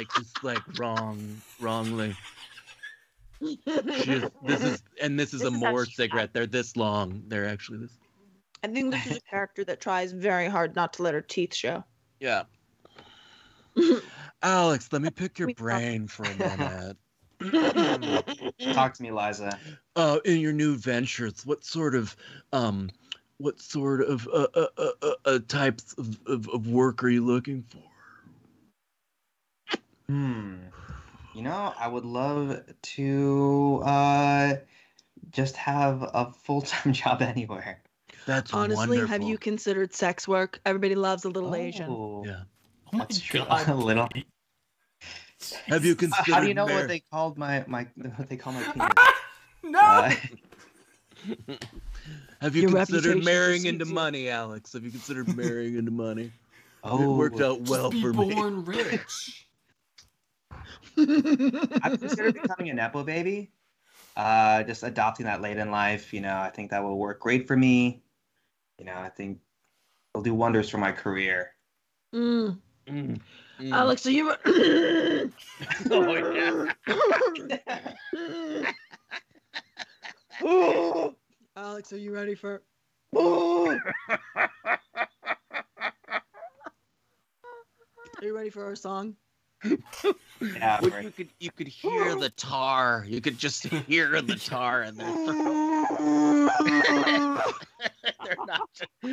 like just like wrong, wrongly. Just, this is and this is This a is more she's cigarette. They're this long. They're actually this. I think this is a character that tries very hard not to let her teeth show. Yeah. Alex, let me pick your brain for a minute. Talk to me, Liza. uh, in your new ventures, what sort of um, what sort of uh, uh, uh, uh, uh, types of, of, of work are you looking for? Hmm. You know, I would love to uh, just have a full time job anywhere. That's honestly. Wonderful. Have you considered sex work? Everybody loves a little oh, Asian. Yeah. Oh my god. A little. Have you considered? Uh, how do you know what they called my my what they call my penis? no. Uh, Have you Your considered marrying into money, Alex? Have you considered marrying into money? Oh, it worked oh. out well for me. Born rich. I'm considering becoming a nepo baby. Uh, just adopting that late in life, you know, I think that will work great for me. You know, I think it'll do wonders for my career. Mm. Mm. Mm. Alex, are you? oh, Alex, are you ready for? are you ready for our song? yeah, right. you could you could hear the tar. You could just hear the tar in their throat. they're not,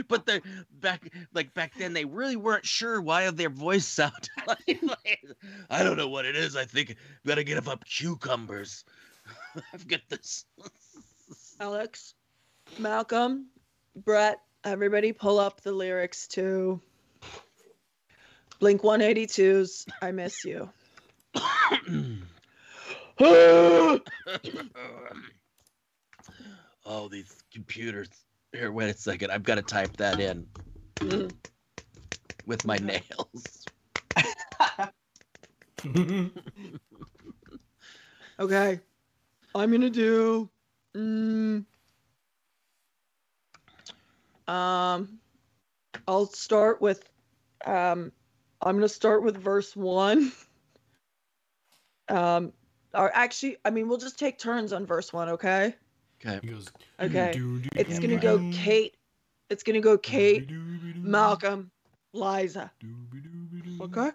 but they're back like back then. They really weren't sure why their voice sounded like, like, I don't know what it is. I think gotta get up, up cucumbers. I've got this. Alex, Malcolm, Brett, everybody, pull up the lyrics too. Blink 182's I Miss You. oh, these computers. Here, wait a second. I've got to type that in with my nails. okay. I'm going to do. Mm, um, I'll start with um, I'm going to start with verse one. Um, or actually, I mean, we'll just take turns on verse one, okay? Okay. Okay. It's going to go Kate. It's going to go Kate, Malcolm, Liza. Okay?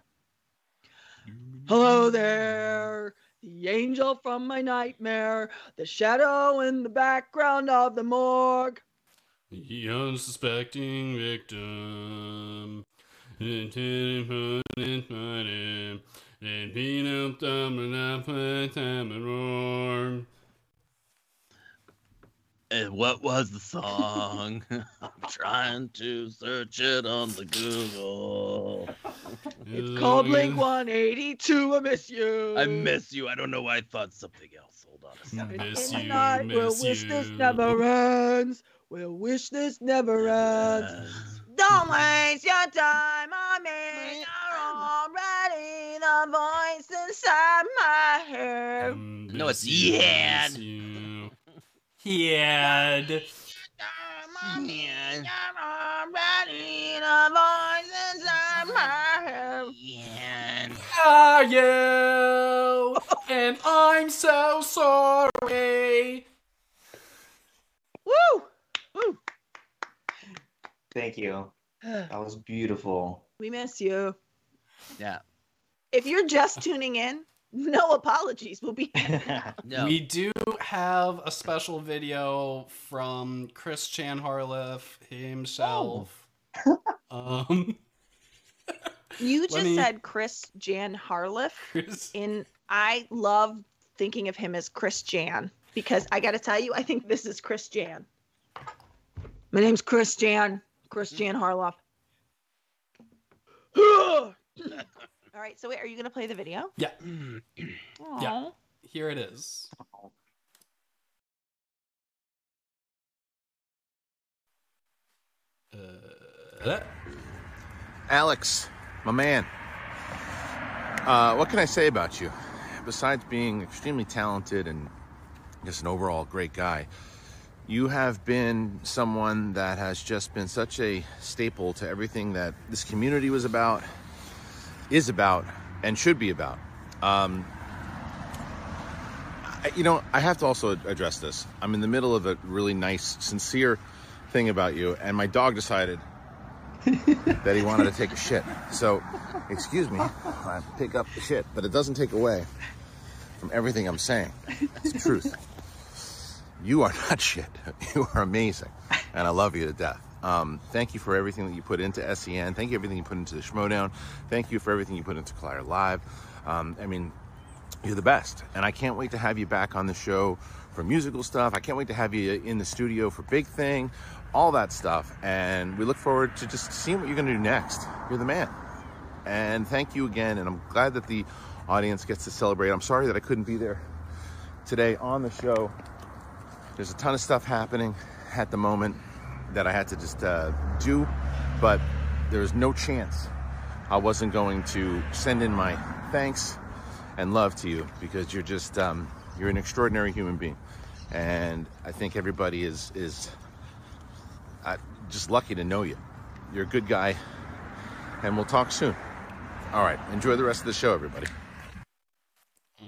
Hello there. The angel from my nightmare, the shadow in the background of the morgue. The unsuspecting victim. And being up dumb and up time and roar. And what was the song? I'm trying to search it on the Google. It's called Blink 182. I miss you. I miss you. I don't know why I thought something else. Hold on a hmm. second. Miss you, night, we'll miss wish this never ends. We'll wish this never ends. Don't waste your time on me. You're already the voice inside my head. No, it's you, Yan. miss you. Yan. Man. You're already the voice inside my head. Yeah. Are you? and I'm so sorry. Woo! Woo! Thank you. That was beautiful. We miss you. Yeah. If you're just tuning in, no apologies. We'll be No. We do have a special video from Chris Chan Harloff himself. Oh. Um, You just me- said Chris Jan Harloff, Chris, and I love thinking of him as Chris Jan because I got to tell you, I think this is Chris Jan. My name's Chris Jan. Chris Jan Harloff. All right, so wait, are you gonna play the video? yeah. Yeah. here it is. Uh, Alex, my man. Uh, what can I say about you? Besides being extremely talented and just an overall great guy, you have been someone that has just been such a staple to everything that this community was about, is about, and should be about. Um, I, you know, I have to also address this. I'm in the middle of a really nice, sincere thing about you, and my dog decided that he wanted to take a shit. So, excuse me, I pick up the shit, but it doesn't take away from everything I'm saying. It's the truth. You are not shit. You are amazing, and I love you to death. Um, thank you for everything that you put into SEN. Thank you for everything you put into the Schmodown. Thank you for everything you put into Collider Live. Um, I mean, you're the best, and I can't wait to have you back on the show for musical stuff. I can't wait to have you in the studio for Big Thing, all that stuff. And we look forward to just seeing what you're going to do next. You're the man. And thank you again. And I'm glad that the audience gets to celebrate. I'm sorry that I couldn't be there today on the show. There's a ton of stuff happening at the moment that I had to just uh, do, but there's no chance I wasn't going to send in my thanks and love to you because you're just um, you're an extraordinary human being, and I think everybody is is uh, just lucky to know you. You're a good guy, and we'll talk soon. All right, enjoy the rest of the show, everybody.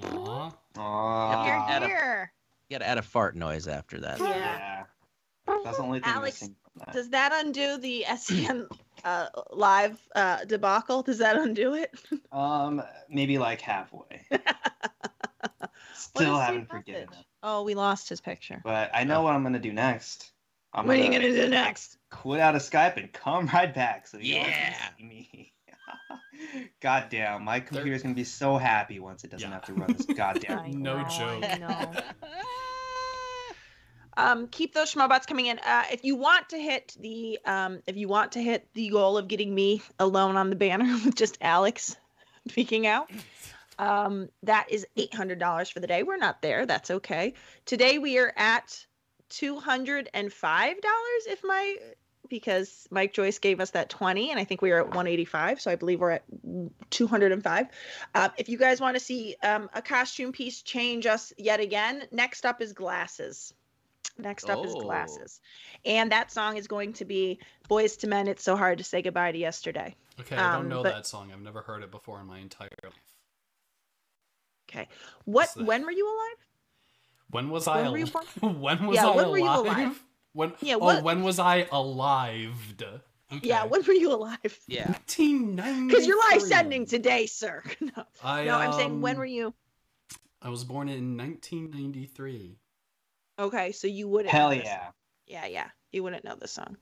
Aw. Aw. You're here. You gotta add a fart noise after that. Yeah. Yeah. That's the only thing Alex, missing from that. Does that undo the SEN uh, live uh, debacle? Does that undo it? Um, maybe like halfway. Still haven't forgiven him. Oh, we lost his picture. But I know what I'm gonna do next. I'm What are you gonna do next? quit out of Skype and come right back so you Yeah. can see me. God damn, my computer's gonna be so happy once it doesn't Yeah. have to run this goddamn. I No know, joke. Um, keep those schmobots coming in. Uh, if you want to hit the um, if you want to hit the goal of getting me alone on the banner with just Alex peeking out, um, that is eight hundred dollars for the day. We're not there. That's okay. Today we are at two hundred and five dollars. If my because Mike Joyce gave us that 20 and I think we are at 185 so I believe we're at 205 uh, if you guys want to see um, a costume piece change us yet again next up is glasses next up is Oh. glasses and that song is going to be Boyz II Men it's so hard to say goodbye to yesterday Okay, I don't Um, know but- that song. I've never heard it before in my entire life. okay what when were you alive When was I? When were you al- when was Yeah, I when were you alive? Alive? When? Yeah, Oh, when was I alive? Okay. yeah when were you alive Yeah. 1993. because you're live sending today sir no, I, no i'm saying when um, were you I was born in 1993. okay so you wouldn't Hell know this. yeah. yeah yeah you wouldn't know the song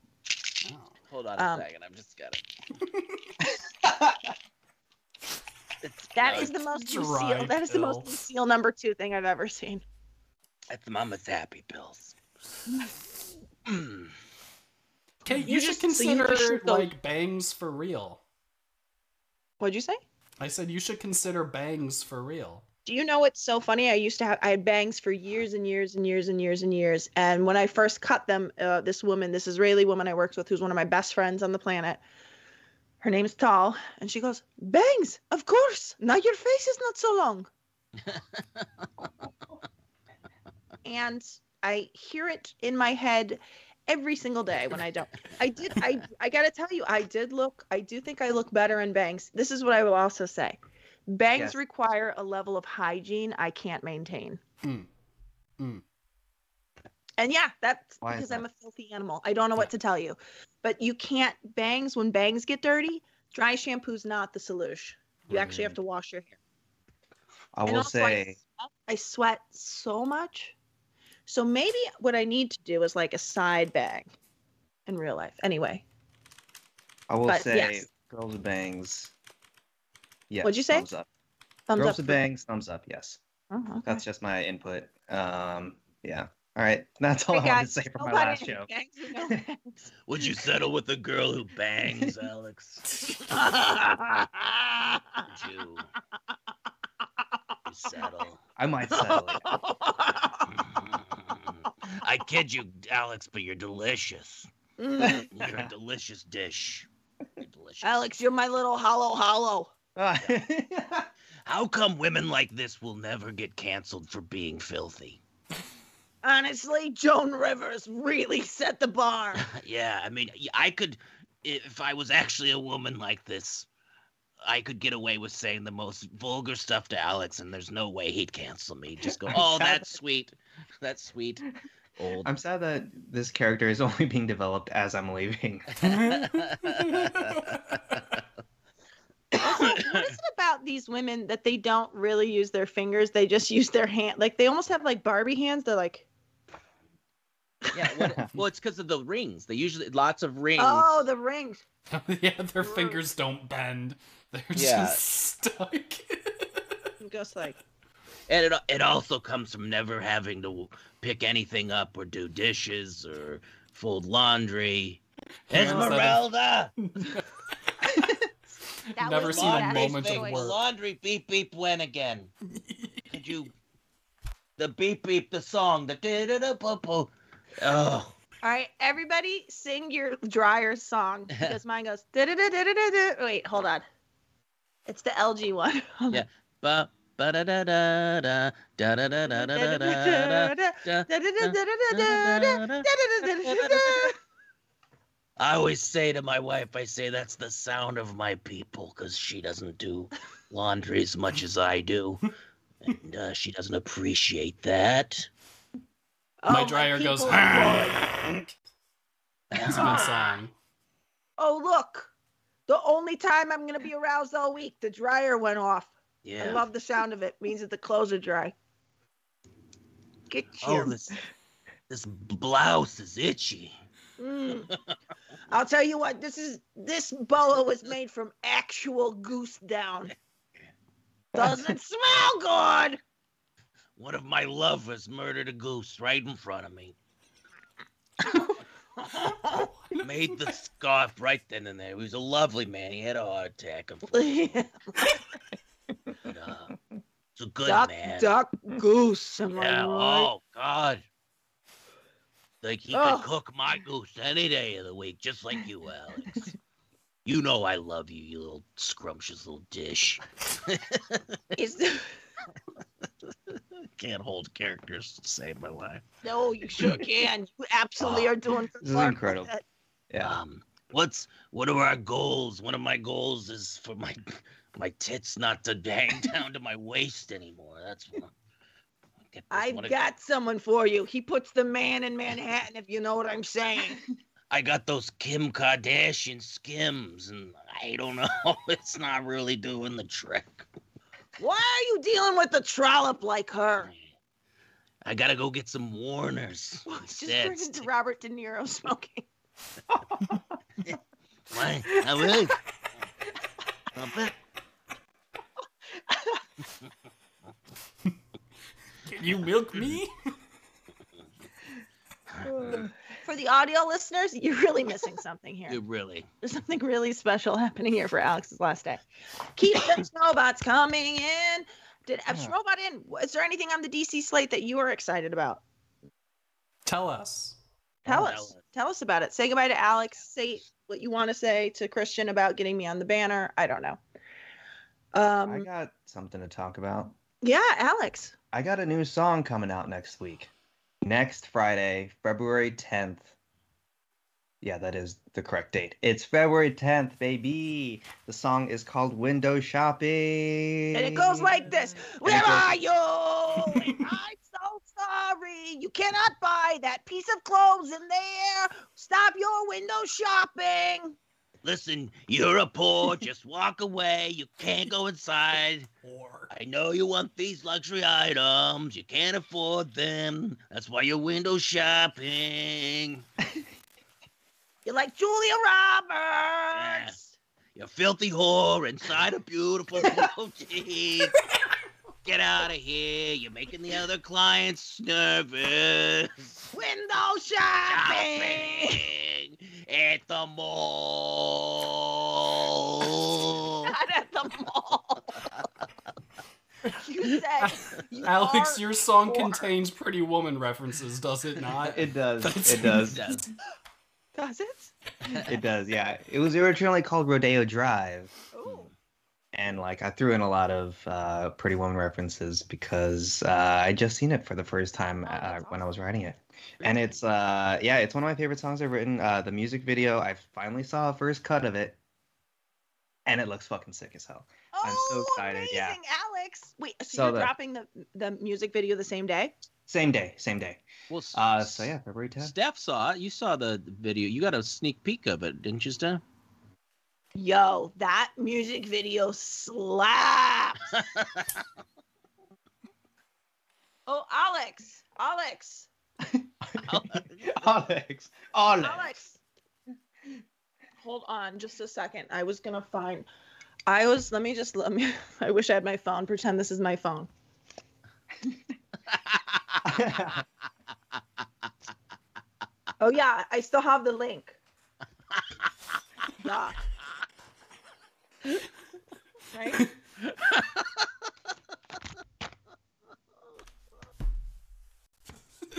Oh. Hold on a Um, second. I'm just got it. That is the most Dry Lucille. That is the most pills. Lucille number two thing I've ever seen. That's Mama's happy pills. Mm. Okay, you, You should just- so you consider should like bangs for real. What'd you say? I said you should consider bangs for real. Do you know what's so funny? I used to have I had bangs for years and years and years and years and years. And when I first cut them, uh, this woman, this Israeli woman I worked with, who's one of my best friends on the planet, her name's Tal, and she goes, "Bangs, of course. Now your face is not so long." and I hear it in my head every single day when I don't. I did. I I gotta tell you, I did look. I do think I look better in bangs. This is what I will also say. Bangs Yes. require a level of hygiene I can't maintain. Hmm. Hmm. And yeah, that's Why because that? I'm a filthy animal. I don't know what to tell you. But you can't bangs when bangs get dirty. Dry shampoo's not the solution. You actually have to wash your hair. I And will also, say, I sweat, I sweat so much. So maybe what I need to do is like a side bag in real life. Anyway, I will but say, yes. girls with bangs. Yeah. What'd you say? Thumbs up. thumbs girls up. with for- bangs, thumbs up. Yes. Oh, okay. That's just my input. Um, yeah. All right. That's all Hey, I wanted guys, to say for my last show. bangs no. Would you settle with a girl who bangs, Alex? Would you, you settle? I might settle. It. I kid you, Alex, but you're delicious. Mm. You're a delicious dish. You're delicious. Alex, you're my little hollow hollow. How come women like this will never get canceled for being filthy? Honestly, Joan Rivers really set the bar. yeah, I mean, I could, if I was actually a woman like this, I could get away with saying the most vulgar stuff to Alex, and there's no way he'd cancel me. Just go, oh, that's sweet. That's sweet. Old. I'm sad that this character is only being developed as I'm leaving. Also, what is it about these women that they don't really use their fingers? They just use their hand. Like they almost have like Barbie hands. They're like, yeah, what, well, it's because of the rings. They usually lots of rings. oh, the rings. yeah, their fingers don't bend. They're Yeah. just stuck. It goes like, and it it also comes from never having to pick anything up or do dishes or fold laundry. Esmeralda. never seen a moment of work. Laundry beep beep went again? Did you? The beep beep the song the da da da po po. Oh. All right, everybody, sing your dryer song because mine goes da da da da da da. Wait, hold on. It's the LG one. yeah. Ba I always say to my wife, I say that's the sound of my people because she doesn't do laundry as much as I do. And uh, she doesn't appreciate that. my Oh, dryer goes. people are good. It's a good song. Oh, look. The only time I'm going to be aroused all week, the dryer went off. Yeah. I love the sound of it. Means that the clothes are dry. Get oh, this this blouse is itchy. Mm. I'll tell you what. This is this boa was made from actual goose down. Doesn't smell good. One of my lovers murdered a goose right in front of me. Made the scarf right then and there. He was a lovely man. He had a heart attack. Unfortunately, uh, it's a good duck, man. duck, goose. Am I Yeah. right? Oh God. Like he Ugh. could cook my goose any day of the week, just like you, Alex. you know I love you, you little scrumptious little dish. Is Can't hold characters to save my life. no, you sure can. You absolutely Oh, are doing. this is good work with incredible. it. Yeah. Um, what's what are our goals? One of my goals is for my my tits not to hang down to my waist anymore. That's this I've got someone for you. He puts the man in Manhattan, if you know what I'm saying. I got those Kim Kardashian skims, and I don't know. It's not really doing the trick. Why are you dealing with a trollop like her? I gotta go get some Warners. Just instead. turns into Robert De Niro smoking. Why? I will. I'll bet. Can you milk me? For the audio listeners, you're really missing something here. You really. There's something really special happening here for Alex's last day. Keep the Schmobots coming in. Did Yeah. Schmobot in? Is there anything on the DC slate that you are excited about? Tell us. Tell us. tell us. Tell us about it. Say goodbye to Alex. Say what you want to say to Christian about getting me on the banner. I don't know. I Um, got something to talk about. yeah, Alex. I got a new song coming out next week. Next Friday, February 10th. Yeah, that is the correct date. It's February 10th, baby. The song is called Window Shopping. And it goes like this Where goes- are you? I'm so sorry. You cannot buy that piece of clothes in there. Stop your window shopping. Listen, you're a poor. Just walk away. You can't go inside. Or I know you want these luxury items. You can't afford them. That's why you're window shopping. You're like Julia Roberts. You filthy whore inside a beautiful boutique. Get out of here. You're making the other clients nervous. Window shopping. Shopping at the mall. Not at the mall. you said you Alex, your song poor. contains Pretty Woman references, does it not? It does. That's- It does. Does. Does it? It does, yeah. It was originally called Rodeo Drive. Ooh. And like I threw in a lot of uh, Pretty Woman references because uh, I just seen it for the first time Oh, uh, that's when I was writing it, and it's uh, yeah, it's one of my favorite songs I've written. Uh, the music video, I finally saw a first cut of it, and it looks fucking sick as hell. I'm so Oh, excited, Amazing, yeah. Alex. Wait, so, So you're the- dropping the the music video the same day? Same day, same day. Well, s- Uh, so yeah, February 10th. Steph saw it. You saw the video. You got a sneak peek of it, didn't you, Steph? Yo, that music video slaps. oh, Alex, Alex, Alex, Alex. Alex. Hold on, just a second. I was gonna find. I was. Let me just. Let me. I wish I had my phone. Pretend this is my phone. Oh yeah, I still have the link. Yeah. Right?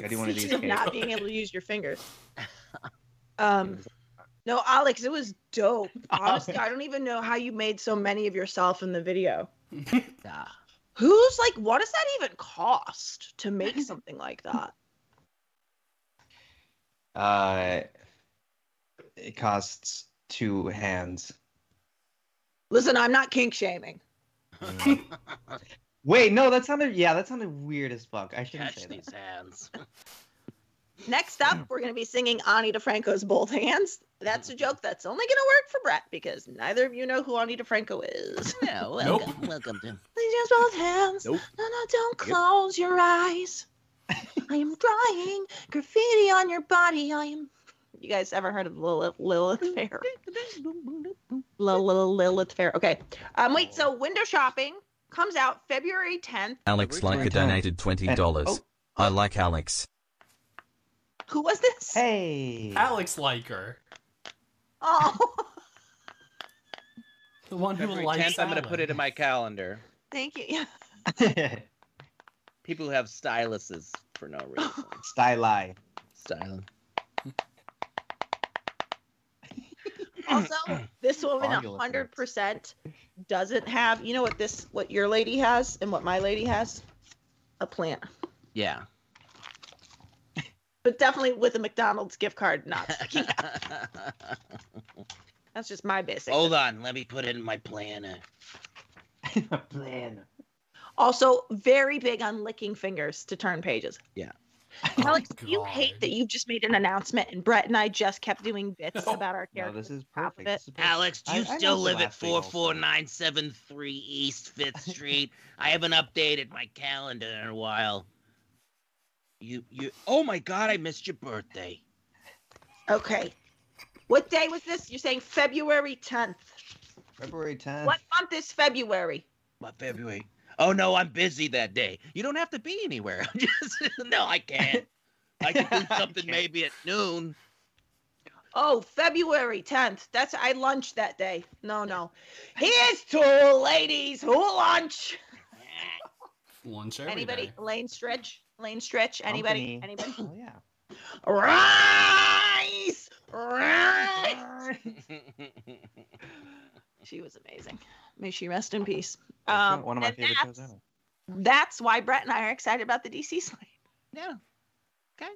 not being able to use your fingers. Um, no, Alex, it was dope. Honestly, I don't even know how you made so many of yourself in the video. Who's like, what does that even cost to make something like that? Uh, it costs two hands. Listen, I'm not kink shaming. Wait, no, that sounded yeah, that sounded weird as fuck. I shouldn't Catch say these that. hands. Next up, we're going to be singing Ani DiFranco's Both Hands. That's a joke that's only going to work for Brett because neither of you know who Ani DiFranco is. Yeah, welcome, welcome to. Please use both hands. Nope. No, no, don't close your eyes. I am drawing graffiti on your body. I am. You guys ever heard of Lilith, Lilith Fair? Lil- Lil- Lilith Fair. Okay. Um. Wait. So window shopping comes out February 10th. Alex February Leica 10th. donated $20. Oh. I like Alex. Who was this? Hey. Alex Liker, Oh, the one who February likes 10th, I'm gonna put it in my calendar. thank you. Yeah. People who have styluses for no reason. Styli. Styling. Also, this woman Fabulous hundred percent doesn't have. You know what this, what your lady has, and what my lady has, a plant. Yeah. But definitely with a McDonald's gift card, not. That's just my basic. Hold on, let me put it in my planner. Plan. Also, very big on licking fingers to turn pages. Yeah. Oh Alex, Oh, you hate that you've just made an announcement, and Brett and I just kept doing bits No. about our No, characters. this is Half of perfect. it. This is perfect. Alex, do you I still the live at last thing also. 44973 East 5th Street? I haven't updated my calendar in a while. You, you, oh my god, I missed your birthday. Okay. What day was this? You're saying February 10th. February 10th. What month is February? What, February? Oh no, I'm busy that day. You don't have to be anywhere. I'm just, no, I can't. I can do something maybe at noon. Oh, February 10th. That's I lunched that day. No, no. Here's to ladies who lunch. Lunch every Anybody? day. Lane stretch. Lane stretch. Anybody? Company. Anybody? Oh yeah. Rice. Rice. She was amazing. May she rest in peace. That's Um, one of my and favorite shows that's, ever. that's why Brett and I are excited about the DC slate. yeah. Okay.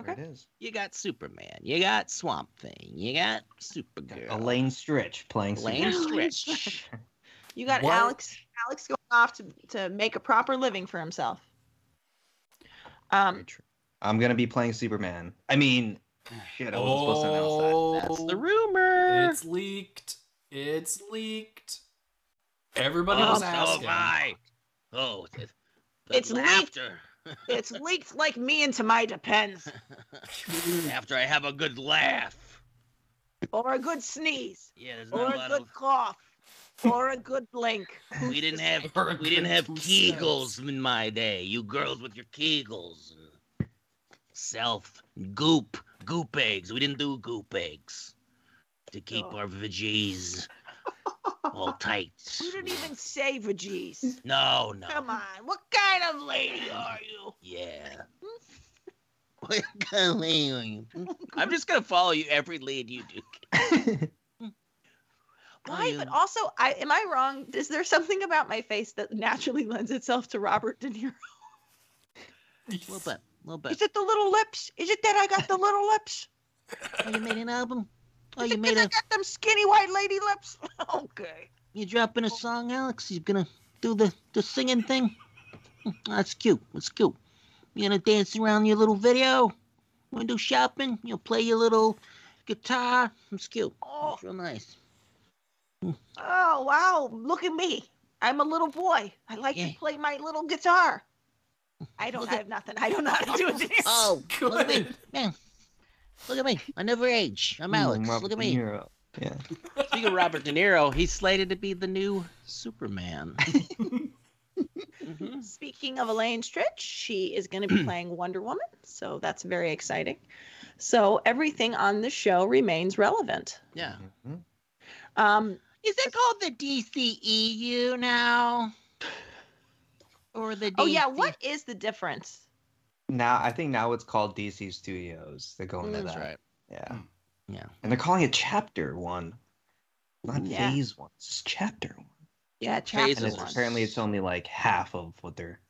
Okay. There it is. You got Superman. You got Swamp Thing. You got Supergirl. Elaine Stritch playing Lane Superman. Stretch. You got What? Alex. Alex going off to, to make a proper living for himself. Um, Very true. I'm gonna be playing Superman. I mean, shit, I wasn't supposed to announce that. Oh, That's the rumor. It's leaked. It's leaked. Everybody oh, was so asking. have I. Oh, the, the It's leaked. it's leaked like me into my depends, After I have a good laugh. or a good sneeze, Yeah, there's or a a good of. cough, or a good blink. We didn't have we didn't have kegels cents. in my day. You girls with your kegels self goop goop eggs. We didn't do goop eggs to oh. keep Oh. our veggies all tight. You didn't even say veggies. No, no. Come on, what kind of lady are you? Yeah. What kind of lady are you? I'm just gonna follow you every lead you do. Why? But also, I am I wrong? Is there something about my face that naturally lends itself to Robert De Niro? A little bit, a little bit. Is it the little lips? Is it that I got the little lips? Oh, you made an album? Oh, you made 'cause I a. got them skinny white lady lips? okay. You dropping a song, Alex? You gonna do the the singing thing? That's cute. That's cute. You gonna dance around your little video? Wanna do shopping? You'll play your little guitar. It's cute. Oh, It's real nice. oh wow! Look at me. I'm a little boy. I like Yeah. to play my little guitar. I don't have nothing. I don't know how to do it. Oh, look at me, Good. man. Look at me. I never age. I'm Alex. Robert Look at De me. Niro. Yeah. Speaking of Robert De Niro, he's slated to be the new Superman. Mhm. Speaking of Elaine Stritch, she is going to be playing Wonder Woman, so that's very exciting. So everything on the show remains relevant. Yeah. Mhm. Um, Is it called the DCEU now? Or the oh yeah, what is the difference? Now I think now it's called DC Studios. They're going to That's that. right. Yeah. Hmm. Yeah. And they're calling it Chapter One, not Yeah. Phase One. It's Chapter One. Yeah, chapter And one. one. apparently it's only like half of what they're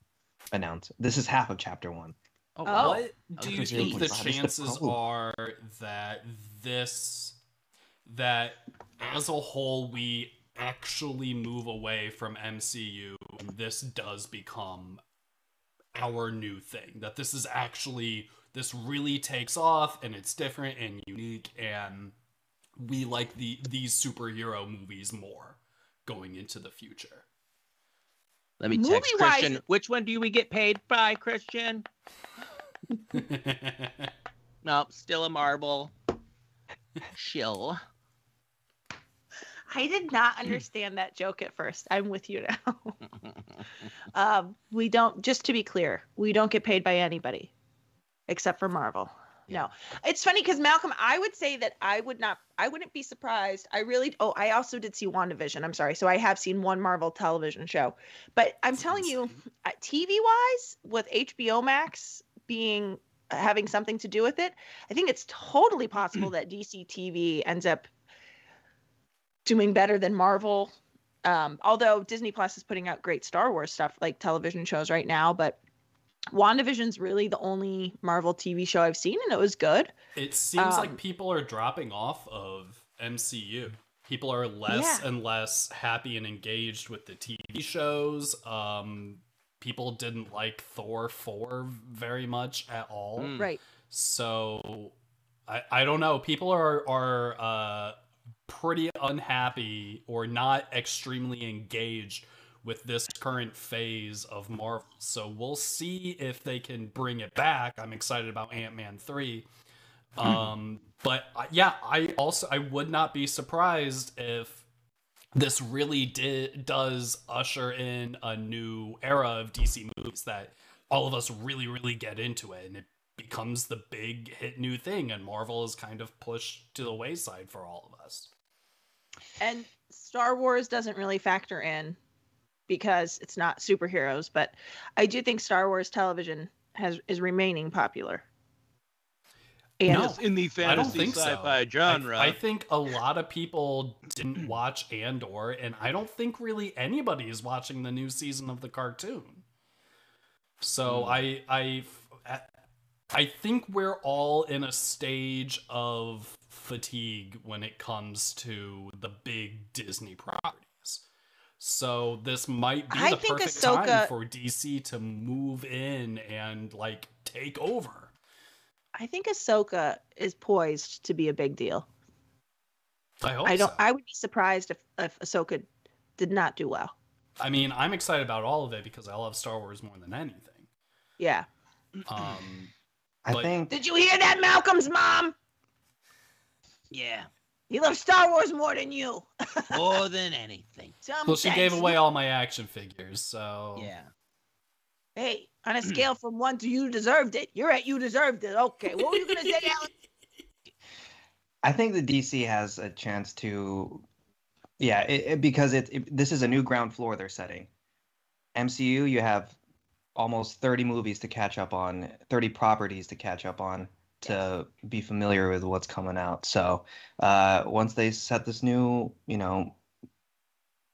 announcing. This is half of Chapter One. Oh, Oh. What do you think the Zero point five is the chances are that this that as a whole we actually move away from MCU and this does become our new thing that this is actually this really takes off and it's different and unique and we like the these superhero movies more going into the future. Let me text Movie-wise- Christian. Which one do we get paid by, Christian? Nope, still a marble. Chill. I did not understand that joke at first. I'm with you now. um, we don't. Just to be clear, we don't get paid by anybody, except for Marvel. No, it's funny because Malcolm, I would say that I would not, I wouldn't be surprised. I really, oh, I also did see WandaVision. I'm sorry. So I have seen one Marvel television show, but I'm telling you, TV wise, with HBO Max being having something to do with it, I think it's totally possible that DC TV ends up doing better than Marvel. Um, although Disney Plus is putting out great Star Wars stuff like television shows right now, but WandaVision's really the only Marvel TV show I've seen, and it was good. It seems Um, like people are dropping off of MCU. People are less Yeah. and less happy and engaged with the TV shows. Um, people didn't like Thor 4 very much at all. Mm. Right. So I, I don't know. People are are uh, pretty unhappy or not extremely engaged with this current phase of Marvel. So we'll see if they can bring it back. I'm excited about Ant Man three. Um, but uh, yeah, I also I would not be surprised if this really did does usher in a new era of DC movies that all of us really really get into it and it becomes the big hit new thing and Marvel is kind of pushed to the wayside for all of us. And Star Wars doesn't really factor in because it's not superheroes, but I do think Star Wars television has is remaining popular. And No. in the I don't think so. I- genre. I, think a lot of people didn't watch Andor, and I don't think really anybody is watching the new season of the cartoon. So Hmm. I, I, I think we're all in a stage of fatigue when it comes to the big Disney properties. So this might be I the think perfect Ahsoka- time for DC to move in and like take over. I think Ahsoka is poised to be a big deal. I hope I don't. so. I would be surprised if if Ahsoka did not do well. I mean, I'm excited about all of it because I love Star Wars more than anything. Yeah. Um, I But- think Did you hear that, Malcolm's mom? Yeah, He loves Star Wars more than you. more than anything. Some well, she gave away all my action figures, so Yeah. Hey, on a scale from one to you deserved it, you're at you deserved it. Okay, what were you gonna say, Alex? I think the DC has a chance to, yeah, it, it- because it, it this is a new ground floor they're setting. MCU, you have almost 30 movies to catch up on, 30 properties to catch up on to be familiar with what's coming out. So uh, once they set this new, you know,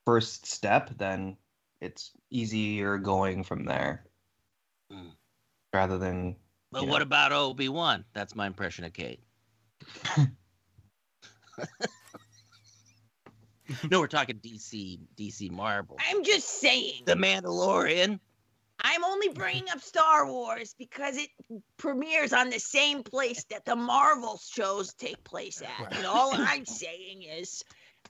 first step, then it's easier going from there, Mm. rather than. But what know, about Obi Wan? That's my impression of Kate. no, we're talking DC, DC Marvel. I'm just saying. The Mandalorian. I'm only bringing up Star Wars because it premieres on the same place that the Marvel shows take place at. And all I'm saying is,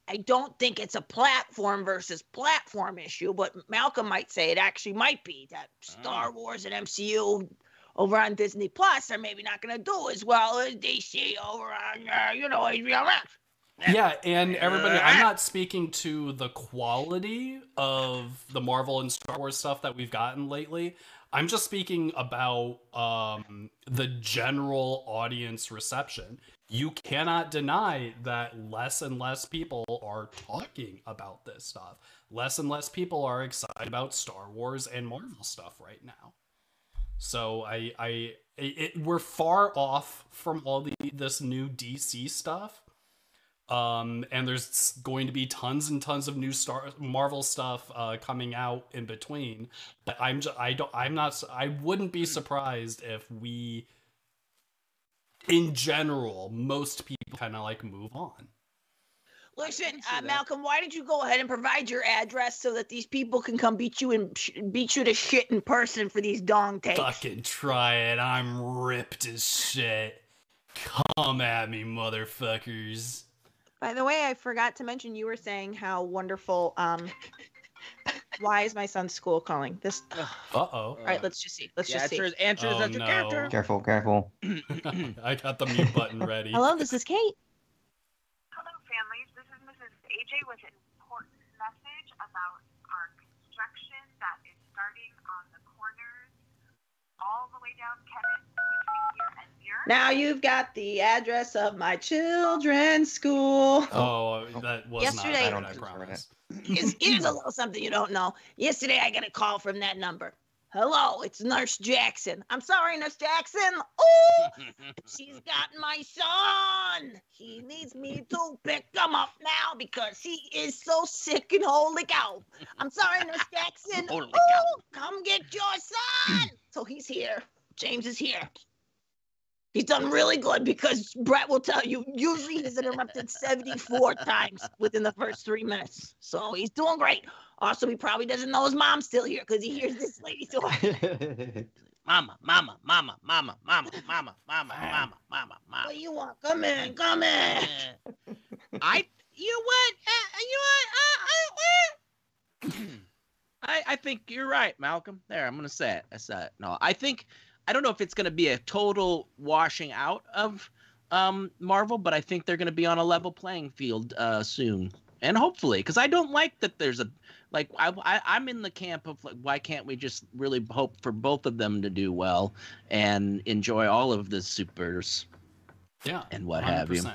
I don't think it's a platform versus platform issue, but Malcolm might say it actually might be that Star Wars and MCU over on Disney Plus are maybe not going to do as well as DC over on, uh, you know, HBO Max. Yeah. And everybody, I'm not speaking to the quality of the Marvel and Star Wars stuff that we've gotten lately. I'm just speaking about um, the general audience reception. You cannot deny that less and less people are talking about this stuff. Less and less people are excited about Star Wars and Marvel stuff right now. So I I it, we're far off from all the this new DC stuff. Um, and there's going to be tons and tons of new Star Marvel stuff uh, coming out in between. But I'm just, I don't I'm not I wouldn't be surprised if we, in general, most people kind of like move on. Listen, uh. Malcolm, why don't you go ahead and provide your address so that these people can come beat you and sh- beat you to shit in person for these dong takes? Fucking try it. I'm ripped as shit. Come at me, motherfuckers. By the way, I forgot to mention you were saying how wonderful. Um, why is my son's school calling? This. Uh oh. All right, let's just see. Let's yeah, just see. answers, answers Oh, as your no. character. Careful, careful. I got the mute button ready. Hello, this is Kate. Hello, families. This is Mrs. AJ with an important message about our construction that is starting on the corners all the way down Kennett between here and here. Now you've got the address of my children's school. Oh, uh, that was Yesterday- not I I don't promise. Here's, here's a little something you don't know. Yesterday, I got a call from that number. Hello, it's Nurse Jackson. I'm sorry, Nurse Jackson. Oh, she's got my son. He needs me to pick him up now because he is so sick and holy cow. I'm sorry, Nurse Jackson. Holy oh, come get your son. so he's here. James is here. He's done really good because Brett will tell you, usually he's interrupted 74 times within the first three minutes. So he's doing great. Also, he probably doesn't know his mom's still here because he hears this lady talking. mama, mama, mama, mama, mama, mama, mama, mama, mama, mama. What do you want? Come in, come in. I, you what? Uh, you what? Uh, uh, uh. I, I think you're right, Malcolm. There, I'm gonna say it. I said it. No, I think I don't know if it's gonna be a total washing out of um, Marvel, but I think they're gonna be on a level playing field uh, soon, and hopefully, because I don't like that there's a like I, I I'm in the camp of like why can't we just really hope for both of them to do well and enjoy all of the supers Yeah. and what have you. 100%.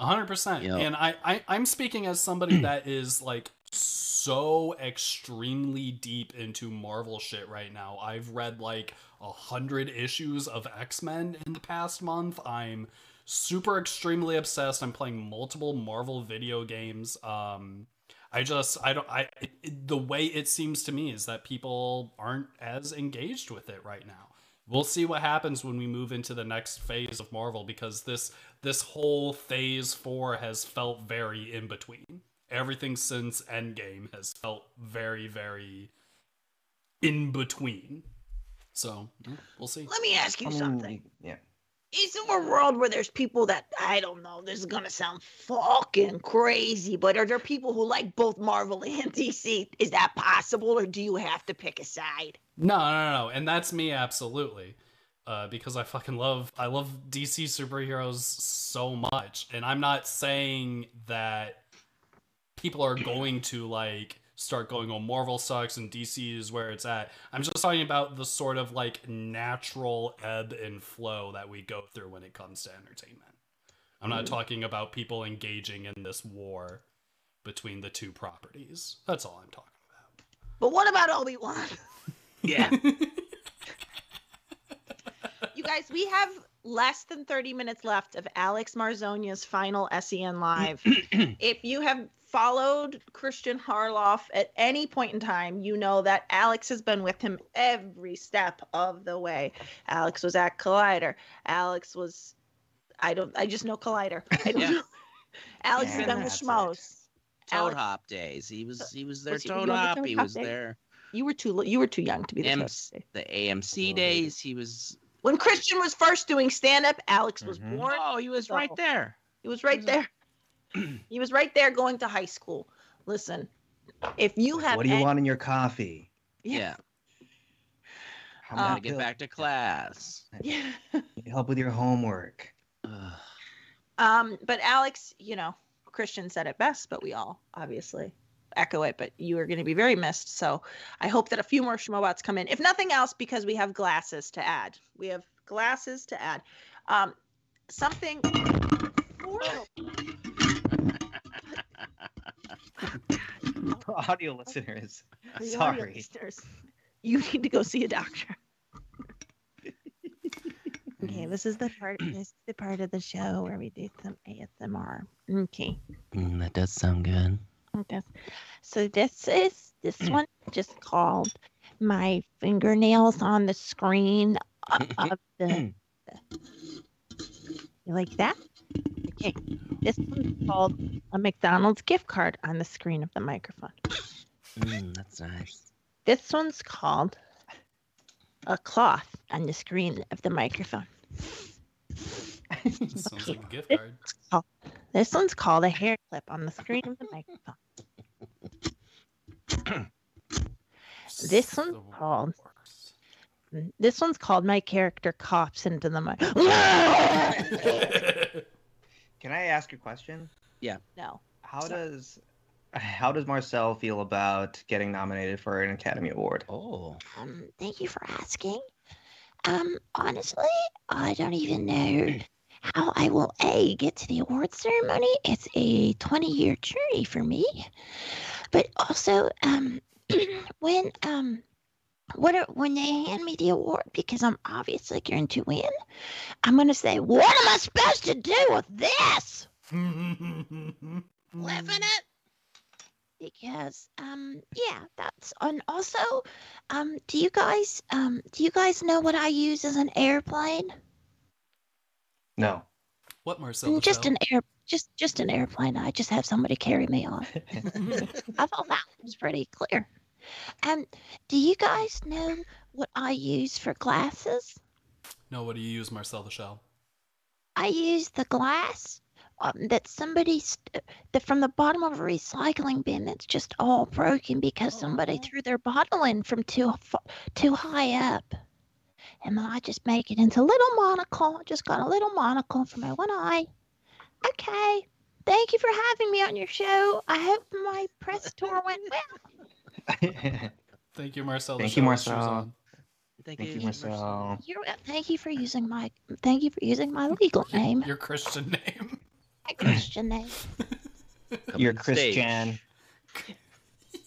100%. And I, I, I'm speaking as somebody that is like so extremely deep into Marvel shit right now. I've read like a hundred issues of X Men in the past month. I'm super extremely obsessed. I'm playing multiple Marvel video games. Um, I just I don't I it, the way it seems to me is that people aren't as engaged with it right now. We'll see what happens when we move into the next phase of Marvel because this this whole phase 4 has felt very in between. Everything since Endgame has felt very very in between. So, we'll see. Let me ask you I mean, something. Yeah. Is there a world where there's people that I don't know? This is gonna sound fucking crazy, but are there people who like both Marvel and DC? Is that possible, or do you have to pick a side? No, no, no, no. And that's me absolutely. Uh, because I fucking love I love DC superheroes so much. And I'm not saying that people are going to like start going on Marvel sucks and DC is where it's at. I'm just talking about the sort of like natural ebb and flow that we go through when it comes to entertainment. I'm not mm-hmm. talking about people engaging in this war between the two properties. That's all I'm talking about. But what about Obi Wan? Yeah. You guys, we have less than 30 minutes left of Alex Marzonia's final SEN Live. if you have followed Christian Harloff at any point in time, you know that Alex has been with him every step of the way. Alex was at Collider. Alex was, I don't, I just know Collider. I don't Yeah. know. Alex Yeah, has been with that's it. Schmoes. Toad Alex- Hop days. He was he was there. Was he- Toad you the Hop. Toad He Hop was days? there. You were too, you were too young to be the M- The AMC Oh, days. He was. When Christian was first doing stand up, Alex was Mhm. born. Oh, he was right there. He was right was there. he was right there going to high school. Listen, if you have What do you any- want in your coffee? Yeah. How Uh, Gotta many get back to class. Yeah. Help with your homework. Ugh. Um, but Alex, you know, Christian said it best, but we all obviously echo it. But you are going to be very missed. So I hope that a few more Schmobots come in, if nothing else, because we have glasses to add. We have glasses to add. Um, something. For audio listeners, For the audio sorry. listeners, You need to go see a doctor. Okay, this is the part. This is the part of the show where we do some ASMR. Okay. Mm, that does sound good. Okay. So this is this one just called my fingernails on the screen of of the. You like that? Okay. This one's called a McDonald's gift card on the screen of the microphone. Mm, that's nice. This one's called a cloth on the screen of the microphone. Sounds like a gift card. called, this one's called a hair clip on the screen of the microphone. This one's The called- worst. This one's called my character coughs into the mic. Can I ask a question? Yeah. No. How does how does Marcel feel about getting nominated for an Academy Award? Oh. Um, thank you for asking. Um, honestly, I don't even know how I will a get to the award ceremony. It's a 20 year journey for me. But also, um, when um, what are, when they hand me the award, because I'm obviously going to win, I'm gonna say, "What am I supposed to do with this?" Living it. because um yeah that's and also um do you guys um do you guys know what i use as an airplane No. what Marcel? Mm, just an air just just an airplane i just have somebody carry me on i thought that was pretty clear um do you guys know what i use for glasses No, what do you use, Marcel the Shell? i use the glass um, that somebody st- that from the bottom of a recycling bin that's just all broken because somebody Aw. threw their bottle in from too too high up. And I just make it into a little monocle. I just got a little monocle for my one eye. Okay. Thank you for having me on your show. I hope my press tour went well. Thank you, Marcel. Thank you, Shell with shoes Marcel. Thank, Thank you, Marcel. Marcel. You're, thank you for using my thank you for using my legal name, Your Christian name. my Christian name. Your You're to the stage, Christian.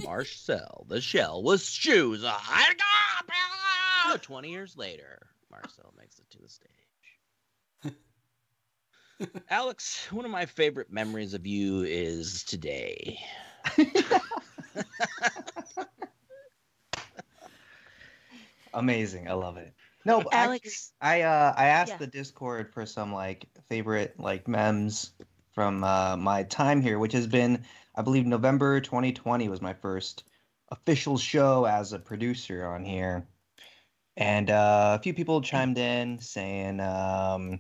Marcel the Shell with shoes on. 20 years later, Marcel makes it to the stage. Alex, one of my favorite memories of you is today. Amazing. I love it. No, Alex, I uh I asked Yeah. the Discord for some like favorite like memes from uh my time here, which has been I believe November 2020 was my first official show as a producer on here. And uh, a few people chimed in saying um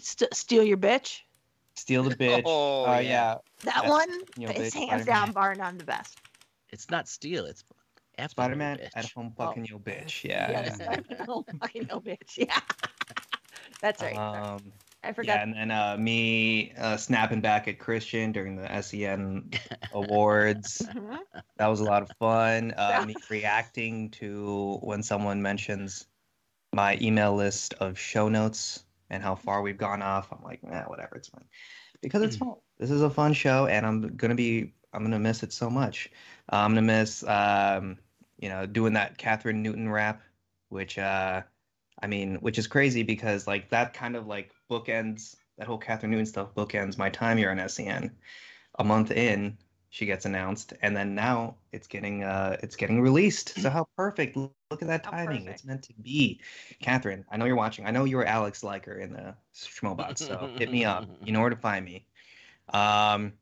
St- steal your bitch. Steal the bitch. Oh, uh, yeah. yeah. That That's- one you know, is bitch, hands Spider-Man. down bar none the best. It's not steal, it's F Spider-Man bitch. at home fucking your bitch. Yeah. Yes, oh, fucking no bitch. Yeah, that's right. Um I forgot. Yeah, and then uh, me uh, snapping back at Christian during the SEN awards. Mhm. That was a lot of fun. Uh, me reacting to when someone mentions my email list of show notes and how far we've gone off. I'm like, nah, whatever, it's fine. Because it's fun. This is a fun show, and I'm gonna be, I'm gonna miss it so much. Uh, I'm gonna miss, um, you know, doing that Kathryn Newton rap, which, uh, I mean, which is crazy because like that kind of like bookends that whole Kathryn Newton stuff bookends my time here on SEN. A month in, she gets announced, and then now it's getting uh it's getting released. So how perfect! Look at that How timing. perfect. It's meant to be. Kathryn, I know you're watching. I know you were Alex Liker in the Schmobox, so hit me up. You know where to find me. Um,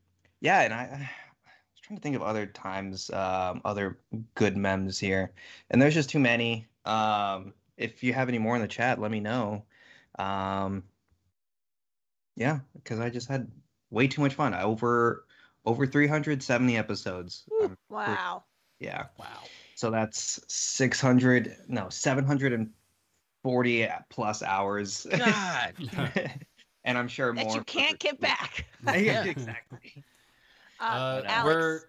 yeah, and I, I was trying to think of other times, um, other good memes here, and there's just too many. Um, if you have any more in the chat, let me know. Um, yeah, because I just had way too much fun. I over over 370 episodes. Woo, Um, wow. yeah. Wow. So that's 600, no, 740 plus hours. God. and I'm sure That more. you can't get back. Yeah, exactly. Uh, Uh, Alex, we're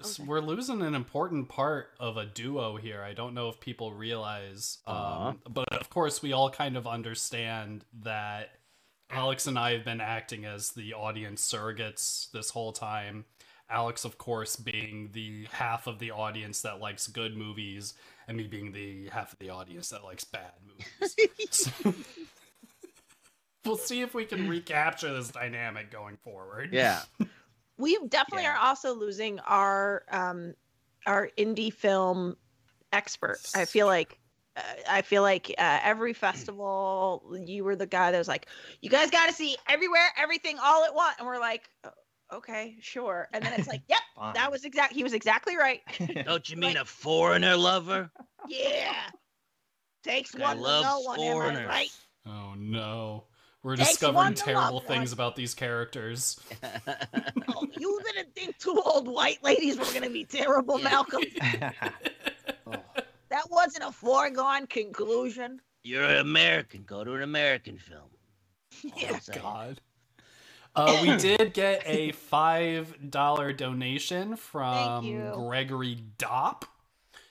Okay. we're losing an important part of a duo here. I don't know if people realize, um, Uh-huh. but of course we all kind of understand that Alex and I have been acting as the audience surrogates this whole time. Alex, of course, being the half of the audience that likes good movies, and me being the half of the audience that likes bad movies. So- we'll see if we can recapture this dynamic going forward. Yeah. we definitely Yeah. are also losing our um our indie film expert i feel like i feel like uh, every festival you were the guy that was like you guys got to see everywhere everything all at once and we're like "Oh, okay sure and then it's like yep that was exact he was exactly right Don't you mean a foreigner lover? yeah takes Guy one to know loves one am I foreigners. right Oh no. We're Takes discovering terrible things one. about these characters. oh, you didn't think two old white ladies were gonna be terrible malcolm that wasn't a foregone conclusion You're an American. Go to an American film. Yeah. I'll. God. Uh, we did get a five dollar donation from. Gregory Dopp,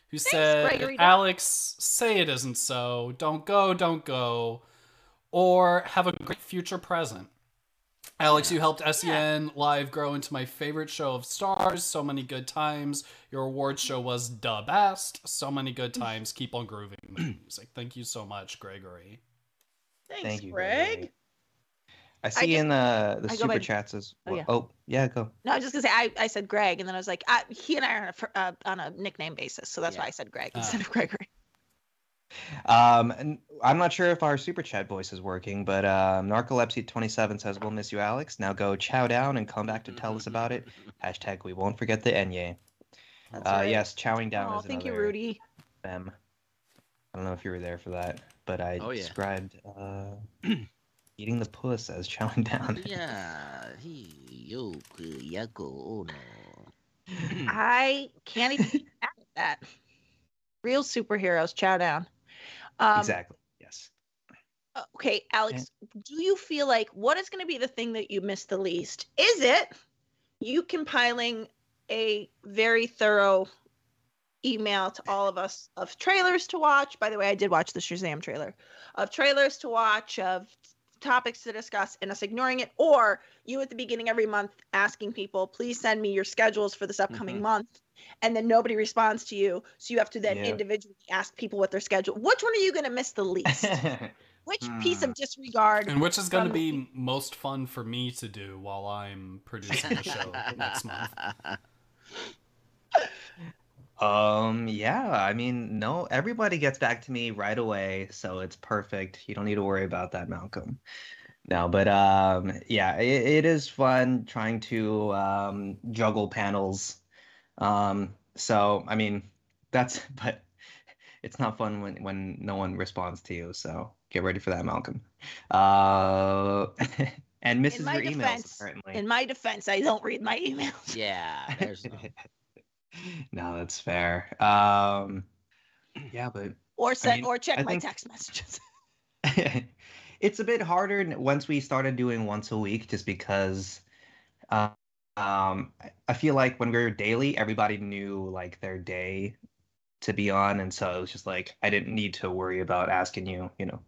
who Thanks, said, Gregory Dopp. "Alex, say it isn't so. Don't go, don't go, or have a great future present." Alex, you helped SEN Live grow into my favorite show of stars. So many good times. Your awards show was the best. So many good times. Keep on grooving the music. Thank you so much, Gregory. Thanks, Thank you, Greg. Gregory. I see just- in the the I super by- chats as Oh, yeah. Oh, yeah, go. No, I was just gonna say I, I said Greg, and then I was like, I, he and I are on a, uh, on a nickname basis, so that's Yeah. why I said Greg Ah. instead of Gregory. Um, and I'm not sure if our super chat voice is working, but um, Narcolepsy27 says, "We'll miss you, Alex. Now go chow down and come back to tell us about it." Hashtag We won't forget the Enye. Uh, right. yes, chowing down Oh, is thank you, Rudy. mem. I don't know if you were there for that, but I Oh, yeah. described uh, eating the puss as chowing down. Yeah. He yo yako oh. I can't even get that. Real superheroes, chow down. Um, exactly. Yes. Okay, Alex, do you feel like what is going to be the thing that you miss the least? Is it you compiling a very thorough email to all of us of trailers to watch? By the way, I did watch the Shazam trailer of trailers to watch, of topics to discuss, and us ignoring it, or you at the beginning every month asking people, please send me your schedules for this upcoming Mhm. month. And then nobody responds to you. So you have to then Yeah. individually ask people what their schedule. Which one are you going to miss the least? Which piece Hmm. of disregard? And which is going to from- be most fun for me to do while I'm producing the show next month. Um, yeah, I mean, no, everybody gets back to me right away, so it's perfect. You don't need to worry about that, Malcolm. No, but um, yeah, it, it is fun trying to um, juggle panels. Um, so I mean, that's but it's not fun when when no one responds to you. So get ready for that, Malcolm. Uh, and misses my your emails apparently. In my defense, I don't read my emails. yeah. There's no. No, that's fair. Um, yeah, but Or send mean, or check I my think- text messages. it's a bit harder once we started doing once a week, just because uh, um, I- I feel like when we were daily, everybody knew like their day to be on, and so it was just like I didn't need to worry about asking you, you know,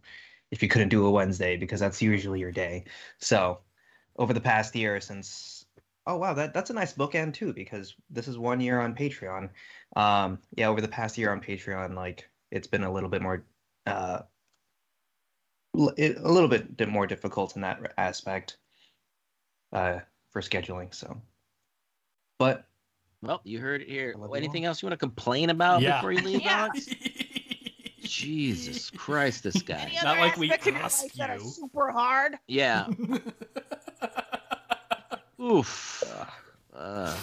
if you couldn't do a Wednesday because that's usually your day. So over the past year, since oh wow, that that's a nice bookend too because this is one year on Patreon. Um, yeah, over the past year on Patreon, like it's been a little bit more uh it- a little bit di- more difficult in that aspect uh for scheduling so but Well, you heard it here. I Anything else you want to complain about Yeah. before you leave, Yeah. Alex? Jesus Christ, this guy. Any Not like we aspects of your asked life that are you. super hard. Yeah. Oof. Uh,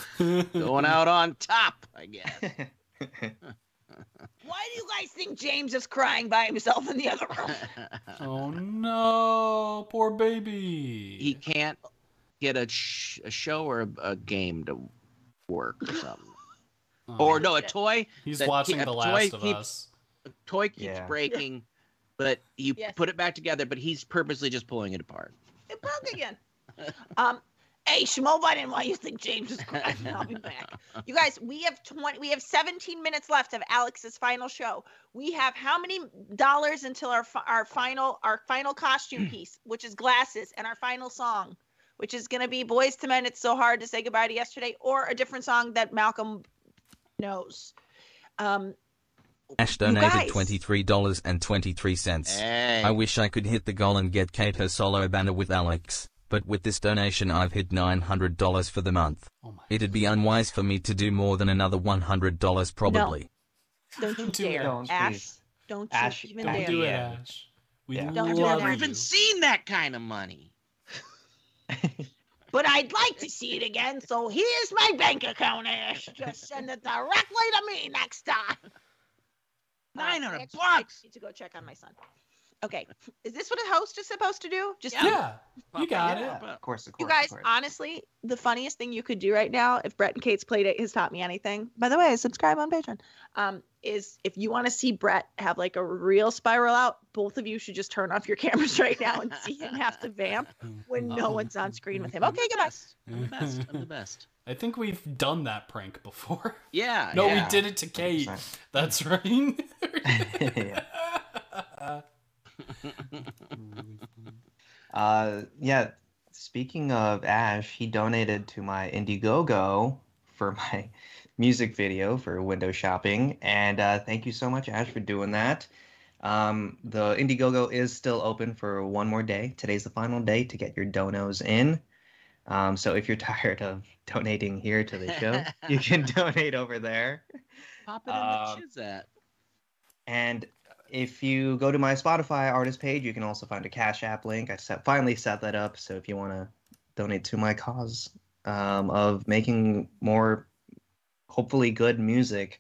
going out on top, I guess. Why do you guys think James is crying by himself in the other room? oh no, poor baby. he can't get a, sh- a show or a, a game to work or something. Oh, Or no, a toy. he's watching he- The Last toy of keeps- Us. A toy keeps Yeah. breaking, but you Yes. put it back together. But he's purposely just pulling it apart. It broke again. Um, hey, Schmo Biden, why you think James is crying? I'll be back. You guys, we have twenty. We have seventeen minutes left of Alex's final show. We have how many dollars until our our final our final costume piece, which is glasses, and our final song, which is gonna be "Boyz II Men." It's so hard to say goodbye to yesterday, or a different song that Malcolm knows. Um, Ash donated $23.23. Hey. I wish I could hit the goal and get Kate her solo banner with Alex, but with this donation I've hit $900 for the month. Oh. It'd be unwise for me to do more than another $100 probably. Don't you Don't do it. dare, Don't, Ash. Don't you Ash, even don't dare. Do it, Ash. We Yeah. Don't I've do never even seen that kind of money. But I'd like to see it again, so here's my bank account, Ash. Just send it directly to me next time. Nine hundred uh, hundred actually, I bucks. need to go check on my son. Okay, is this what a host is supposed to do? Just Yeah, you got Yeah, it. of course, of course. You guys, course. honestly, the funniest thing you could do right now, if Brett and Kate's played it has taught me anything. By the way, subscribe on Patreon. Um, is if you want to see Brett have like a real spiral out, both of you should just turn off your cameras right now and see him have to vamp when no one's on screen with him. Okay, goodbye. I'm the best. I'm the best. I think we've done that prank before. Yeah. No, yeah. we did it to Kate. 100%. That's right. Yeah. Uh, yeah. Speaking of Ash, he donated to my Indiegogo for my music video for window shopping, and uh, thank you so much, Ash, for doing that. Um, the Indiegogo is still open for one more day. Today's the final day to get your donos in. Um, so if you're tired of donating here to the show, you can donate over there. Pop it in Uh, the shiz. And if you go to my Spotify artist page, you can also find a Cash App link. I set, finally set that up. So if you want to donate to my cause um, of making more, hopefully good music,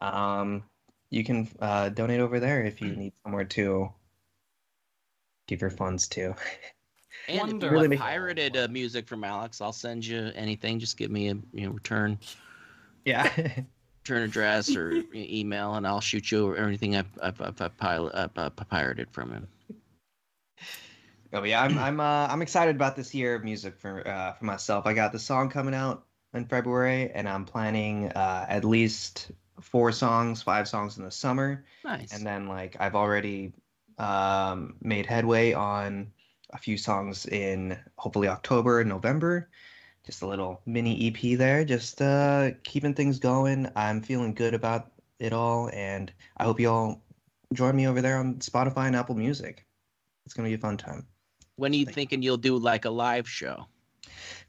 um, you can uh, donate over there if you need somewhere to give your funds to. And if you really Really pirated uh, music from Alex, I'll send you anything. Just give me a you know return Yeah. return address or email, and I'll shoot you everything I've I've, I've, I've, I've, pirated from him. Oh yeah, I'm I'm uh, I'm excited about this year of music for uh, for myself. I got the song coming out in February, and I'm planning uh, at least four songs, five songs in the summer, Nice. and then like I've already um, made headway on a few songs in hopefully October, and November. Just a little mini EP there, just uh, keeping things going. I'm feeling good about it all, and I hope you all join me over there on Spotify and Apple Music. It's gonna be a fun time. when are you Thank- thinking you'll do like a live show?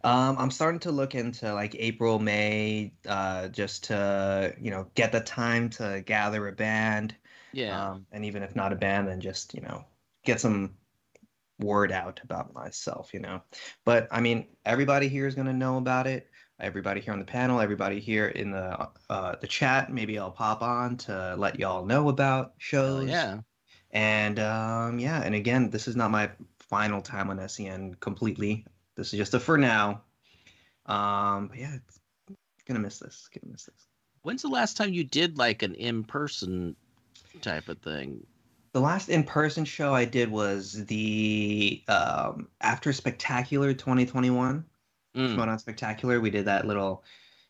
Um, I'm starting to look into like April, May, uh, just to, you know, get the time to gather a band. Yeah. Um, and even if not a band, then just, you know, get some word out about myself, you know. But I mean, everybody here is going to know about it. Everybody here on the panel, everybody here in the uh, the chat, maybe I'll pop on to let y'all know about shows. yeah. And um, yeah, and again, this is not my final time on SEN completely. This is just a for now. Um, but yeah, it's, gonna miss this. Gonna miss this. When's the last time you did like an in person type of thing? The last in-person show I did was the um, after Spectacular 2021. Mm. On Spectacular. We did that little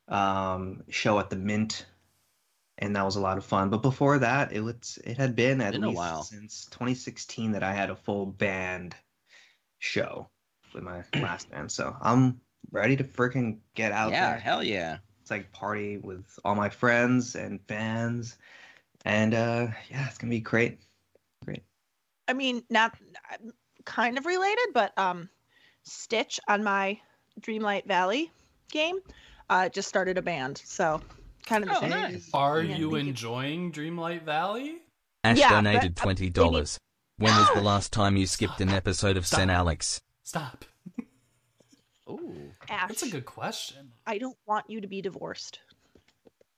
um, show at the Mint, and that was a lot of fun. But before that, it was it had been at Been a least while. since 2016 that I had a full band show with my last band. So I'm ready to freaking get out yeah, there. hell yeah. It's like party with all my friends and fans, and uh, yeah, it's gonna be great. Great. I mean, not kind of related, but um, Stitch on my Dreamlight Valley game uh, just started a band, so kind of the Oh, same. nice. Are Yeah, you thank you. enjoying Dreamlight Valley? Ash Yeah, donated but, twenty dollars. When was the last time you skipped an episode of Stop. SEN Alex? Stop. Ooh. Ash, That's a good question. I don't want you to be divorced.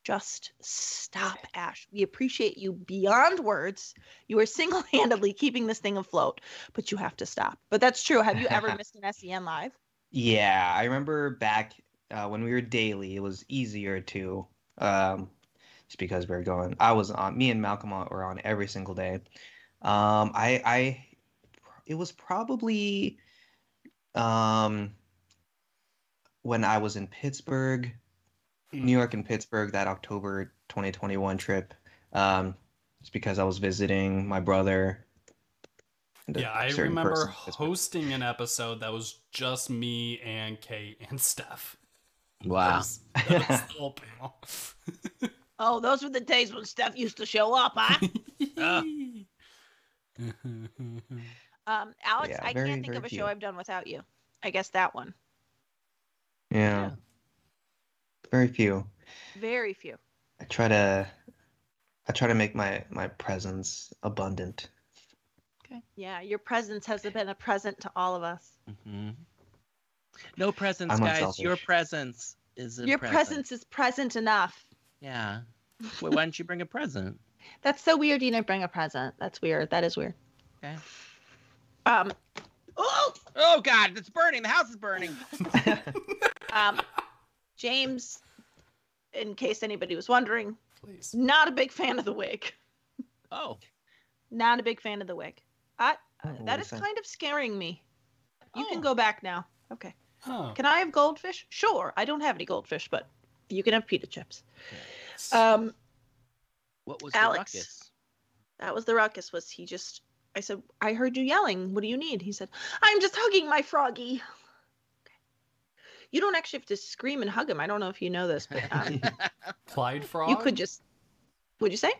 Just stop, Ash. We appreciate you beyond words. You are single handedly keeping this thing afloat, but you have to stop. But that's true. Have you ever missed an SEN live? Yeah, I remember back uh, when we were daily, it was easier to, um, just because we were going. I was on. Me and Malcolm were on every single day. Um, I, I, it was probably, um, when I was in Pittsburgh, New York and Pittsburgh, that October 2021 trip. Um, just because I was visiting my brother. Yeah, I remember person in Pittsburgh. hosting an episode that was just me and Kate and Steph. That Wow. was, that was the whole panel. Oh, those were the days when Steph used to show up, huh? Um, Alex, Yeah, I very, can't think of a few. show I've done without you. I guess that one. Yeah. Very few. Very few. I try to I try to make my my presence abundant. Okay. Yeah, your presence has been a present to all of us. Mhm. No presents, I'm guys. Your presence is a your present. presence is present enough. Yeah. Well, why don't you bring a present? That's so weird. You didn't bring a present. That's weird. That is weird. Okay. Um. Oh. Oh God, it's burning. The house is burning. Um. James, in case anybody was wondering, Please. not a big fan of the wig. Oh. Not a big fan of the wig. I, Oh, that what is is that? kind of scaring me. You can Oh. go back now. Okay. Oh. Can I have goldfish? Sure. I don't have any goldfish, but you can have pita chips. Um. What was Alex. the ruckus? That was the ruckus. Was he just? I said, I heard you yelling. What do you need? He said, I'm just hugging my froggy. Okay. You don't actually have to scream and hug him. I don't know if you know this, but um, Clyde Frog? you could just. Would you say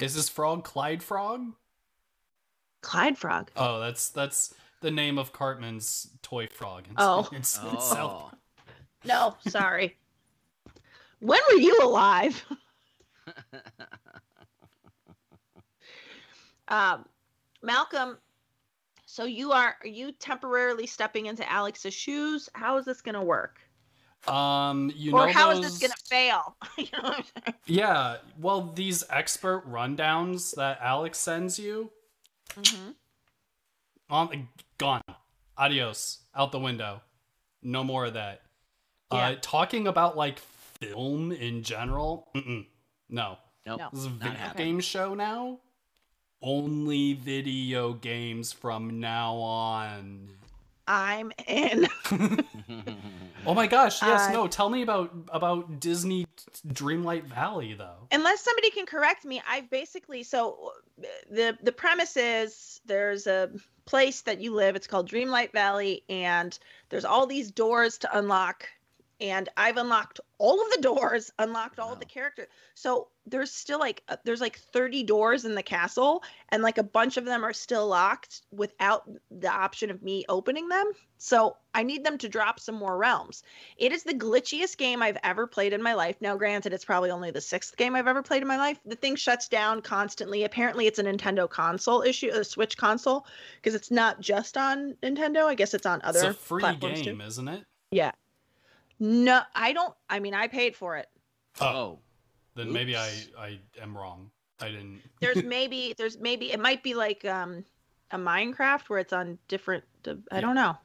Is this frog Clyde Frog? Clyde Frog? Oh, that's that's the name of Cartman's toy frog. It's, Oh. it's, it's South Oh. No, sorry. when were you alive? Um, Malcolm. So you are are you temporarily stepping into Alex's shoes? How is this gonna work? Um, you or know how is those... this gonna fail? you know what I'm saying? Yeah, well, these expert rundowns that Alex sends you, Mhm. on gone, adios, out the window, no more of that. Yeah. Uh, talking about like film in general, mm-mm, no, Nope. No. this is a video game show now. Only video games from now on. I'm in. Oh my gosh, yes, Uh, no, tell me about about Disney Dreamlight Valley though. Unless somebody can correct me, I've basically so the the premise is there's a place that you live. It's called Dreamlight Valley, and there's all these doors to unlock. And I've unlocked all of the doors, unlocked all of the characters. So there's still like uh, there's like 30 doors in the castle, and like a bunch of them are still locked without the option of me opening them. So I need them to drop some more realms. It is the glitchiest game I've ever played in my life. Now, granted, it's probably only the sixth game I've ever played in my life. The thing shuts down constantly. Apparently, it's a Nintendo console issue, a Switch console, because it's not just on Nintendo. I guess it's on other it's a free platforms game, too. isn't it? Yeah. No, I don't. I mean, I paid for it. oh. Then maybe I I am wrong. I didn't. There's maybe there's maybe it might be like um a Minecraft where it's on different. I don't know.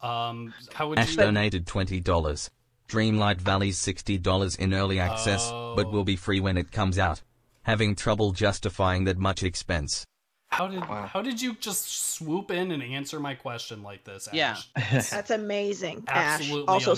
Um, how would Ash you? donated $20. Dreamlight Valley's $60 in early access, but Oh. will be free when it comes out. Having trouble justifying that much expense. How did Wow. how did you just swoop in and answer my question like this? Ash? Yeah. That's amazing. Ash. Also, uncanny.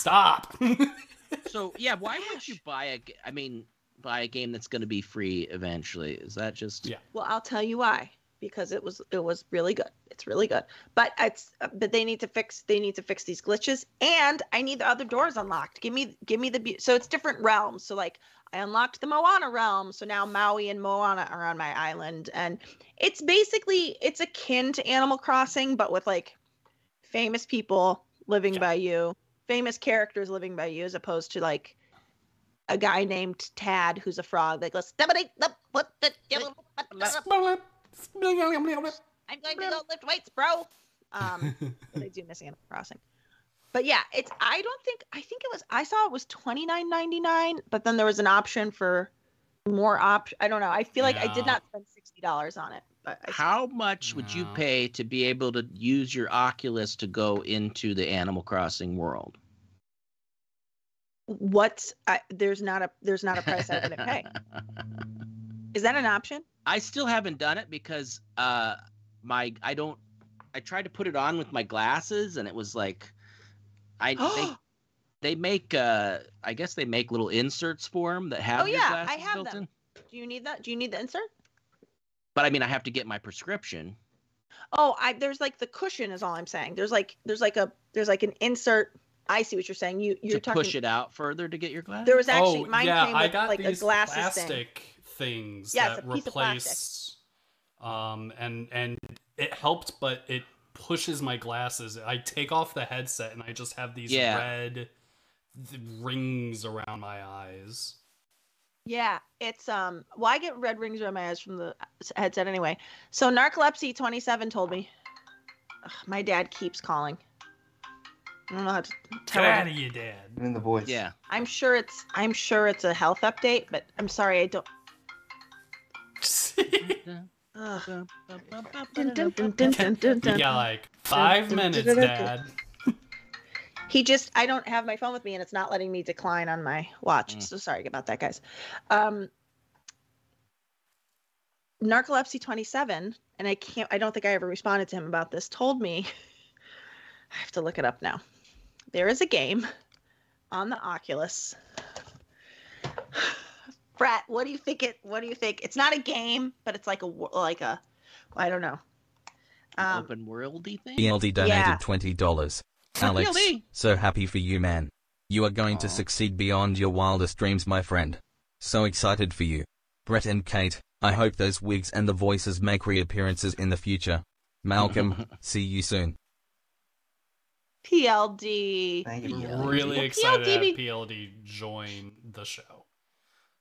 stop. Stop. So yeah, why would you buy a? g- I mean, buy a game that's going to be free eventually? Is that just? Yeah. Well, I'll tell you why. Because it was it was really good. It's really good. But it's uh, but they need to fix they need to fix these glitches and I need the other doors unlocked. Give me give me the so it's different realms. So like I unlocked the Moana realm, so now Maui and Moana are on my island and it's basically it's akin to Animal Crossing but with like famous people living Yeah. by you, famous characters living by you as opposed to like a guy named Tad who's a frog that goes I'm going to go lift weights, bro. Um, I do miss Animal Crossing. But yeah, it's I don't think I think it was I saw it was twenty nine ninety nine, but then there was an option for more option. I don't know. I feel like I did not spend sixty dollars on it. But I, How much would you pay to be able to use your Oculus to go into the Animal Crossing world? what's I, there's not a there's not a price I wouldn't pay. Is that an option? I still haven't done it because uh my I don't I tried to put it on with my glasses and it was like I they they make uh I guess they make little inserts for them that have Oh, yeah, I have built them. in. Do you need that? Do you need the insert? But I mean I have to get my prescription. Oh, I there's like the cushion is all I'm saying. There's like there's like a there's like an insert I see what you're saying. You you're talking to talking. push it out further to get your glass. There was actually oh, mine yeah, came I with got like a these glasses plastic thing. things Yeah, that a piece of plastic. replace, um, and and it helped, but it pushes my glasses. I take off the headset and I just have these Yeah. red th- rings around my eyes. Yeah, it's um. Well, I get red rings around my eyes from the headset anyway. So narcolepsy twenty seven told me. Ugh, my dad keeps calling. I don't know how to tell Get him. out of you, Dad. in the voice. yeah. I'm sure it's I'm sure it's a health update, but I'm sorry I don't. You got like five dun, dun, minutes, dun, dun, Dad. He just I don't have my phone with me and it's not letting me decline on my watch. Mm. So sorry about that, guys. Um Narcolepsy 27, and I can't I don't think I ever responded to him about this, told me I have to look it up now. There is a game on the Oculus. Brett, what do you think it what do you think? It's not a game, but it's like a like a I don't know. Um, open worldy thing. BLD donated Yeah. $20. Alex, BLD. so happy for you man. You are going to succeed beyond your wildest dreams my friend. So excited for you. Brett and Kate, I hope those wigs and the voices make reappearances in the future. Malcolm, see you soon. PLD. Thank you. Yeah. Really Well, excited to have PLD join the show.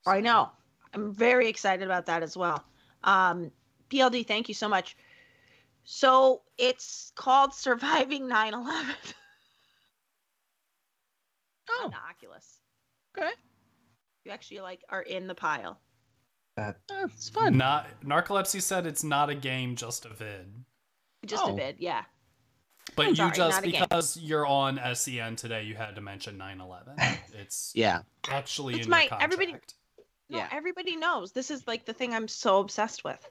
I know. I'm very excited about that as well. Um, PLD, thank you so much. So it's called Surviving 9 11 Oh, on the Oculus. okay. You actually like are in the pile. Oh, it's fun. Not narcolepsy said it's not a game, just a vid. Just a Oh. vid, yeah. But I'm you sorry, just not game. because you're on SEN today, you had to mention 9/11. It's Yeah. actually It's in my- your everybody- No, Yeah. everybody knows. This is like the thing I'm so obsessed with.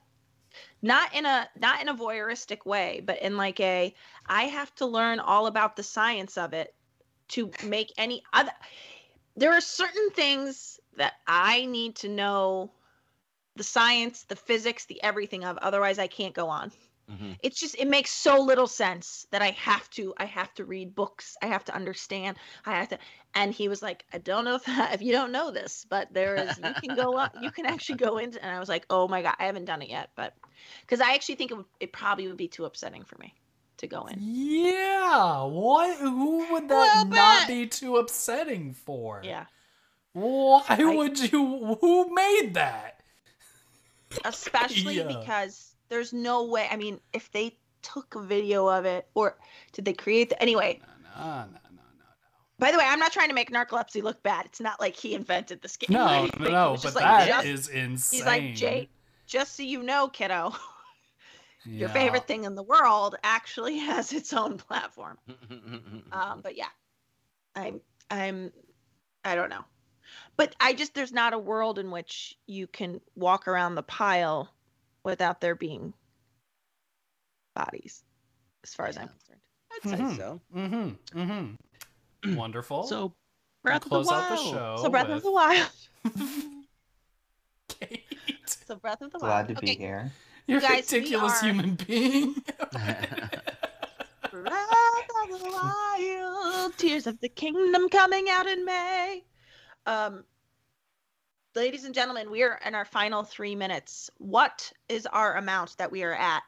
Not in a not in a voyeuristic way, but in like a I have to learn all about the science of it to make any other there are certain things that I need to know the science, the physics, the everything of otherwise I can't go on. Mhm. It's just it makes so little sense that I have to I have to read books. I have to understand. I have to and he was like, I don't know if, if you don't know this, but there is you can go on you can actually go into and I was like, "Oh my god, I haven't done it yet." But cuz I actually think it, would, it probably would be too upsetting for me to go in. Yeah, what? Who would that not be too upsetting for? Yeah. Why I- would you? Who made that? Especially Yeah. because there's no way, I mean, if they took a video of it or did they create the anyway, No, no, no, no, by the way, I'm not trying to make narcolepsy look bad. It's not like he invented this game. no, no. No. But like, that just- is insane. He's like, Jay, just so you know, kiddo, your favorite thing in the world actually has its own platform. Um, but yeah, I'm, I'm, I don't know. But I just, there's not a world in which you can walk around the pile without there being bodies, as far as I'm concerned. I'd say Mhm. so. Mm-hmm. Mm-hmm. Wonderful. So, We'll Breath of the close out the Wild. show. So Breath of the Wild. Kate. So Breath of the Glad Wild. to be here. You're a Guys, ridiculous are- human being. Breath of the Wild, Tears of the Kingdom coming out in May. Um, ladies and gentlemen, we are in our final three minutes. What is our amount that we are at?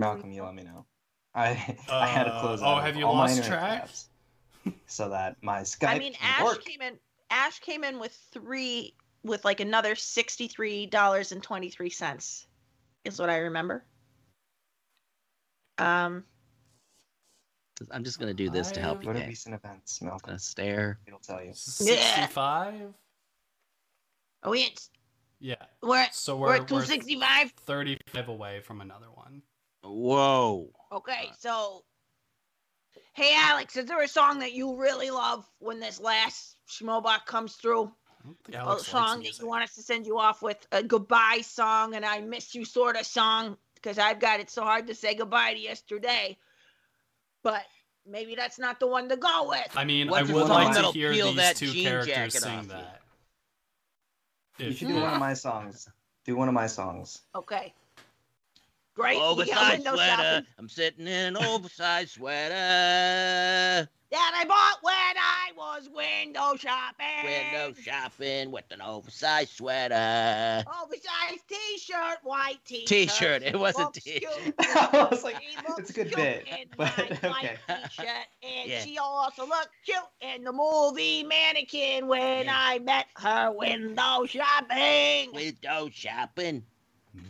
Malcolm, you let me know. I I had to Uh, close oh, out have you all my lost track? tabs so that my Skype I mean, Ash work. came in. Ash came in with three, with like another sixty-three dollars and twenty-three cents, is what I remember. Um, I'm just gonna do this to help you. Go to recent events, I'm Malcolm. gonna stare. It'll tell you. Sixty-five. oh, it's Yeah. we're at, So we're, we're at two thirty-five away from another one. Whoa. Okay, so hey Alex, is there a song that you really love when this last Schmobot comes through? I don't a Alex likes song that you want us to send you off with a goodbye song and I miss you sort of song because I've got it so hard to say goodbye to yesterday. But maybe that's not the one to go with. I mean, What's I a would like to that'll hear peel these that two jean characters jacket sing off you? that. You should do one of my songs. Do one of my songs. Okay. Great. Oversized sweater. shopping. I'm sitting in an oversized sweater. That I bought when I was window shopping. Window shopping with an oversized sweater. Oversized t-shirt, white t-shirt. T-shirt. It wasn't Looks t- cute. I was like, it's a good cute bit, in but my okay. white t-shirt, and Yeah. she also looked cute in the movie Mannequin when Yeah. I met her window shopping. Window shopping.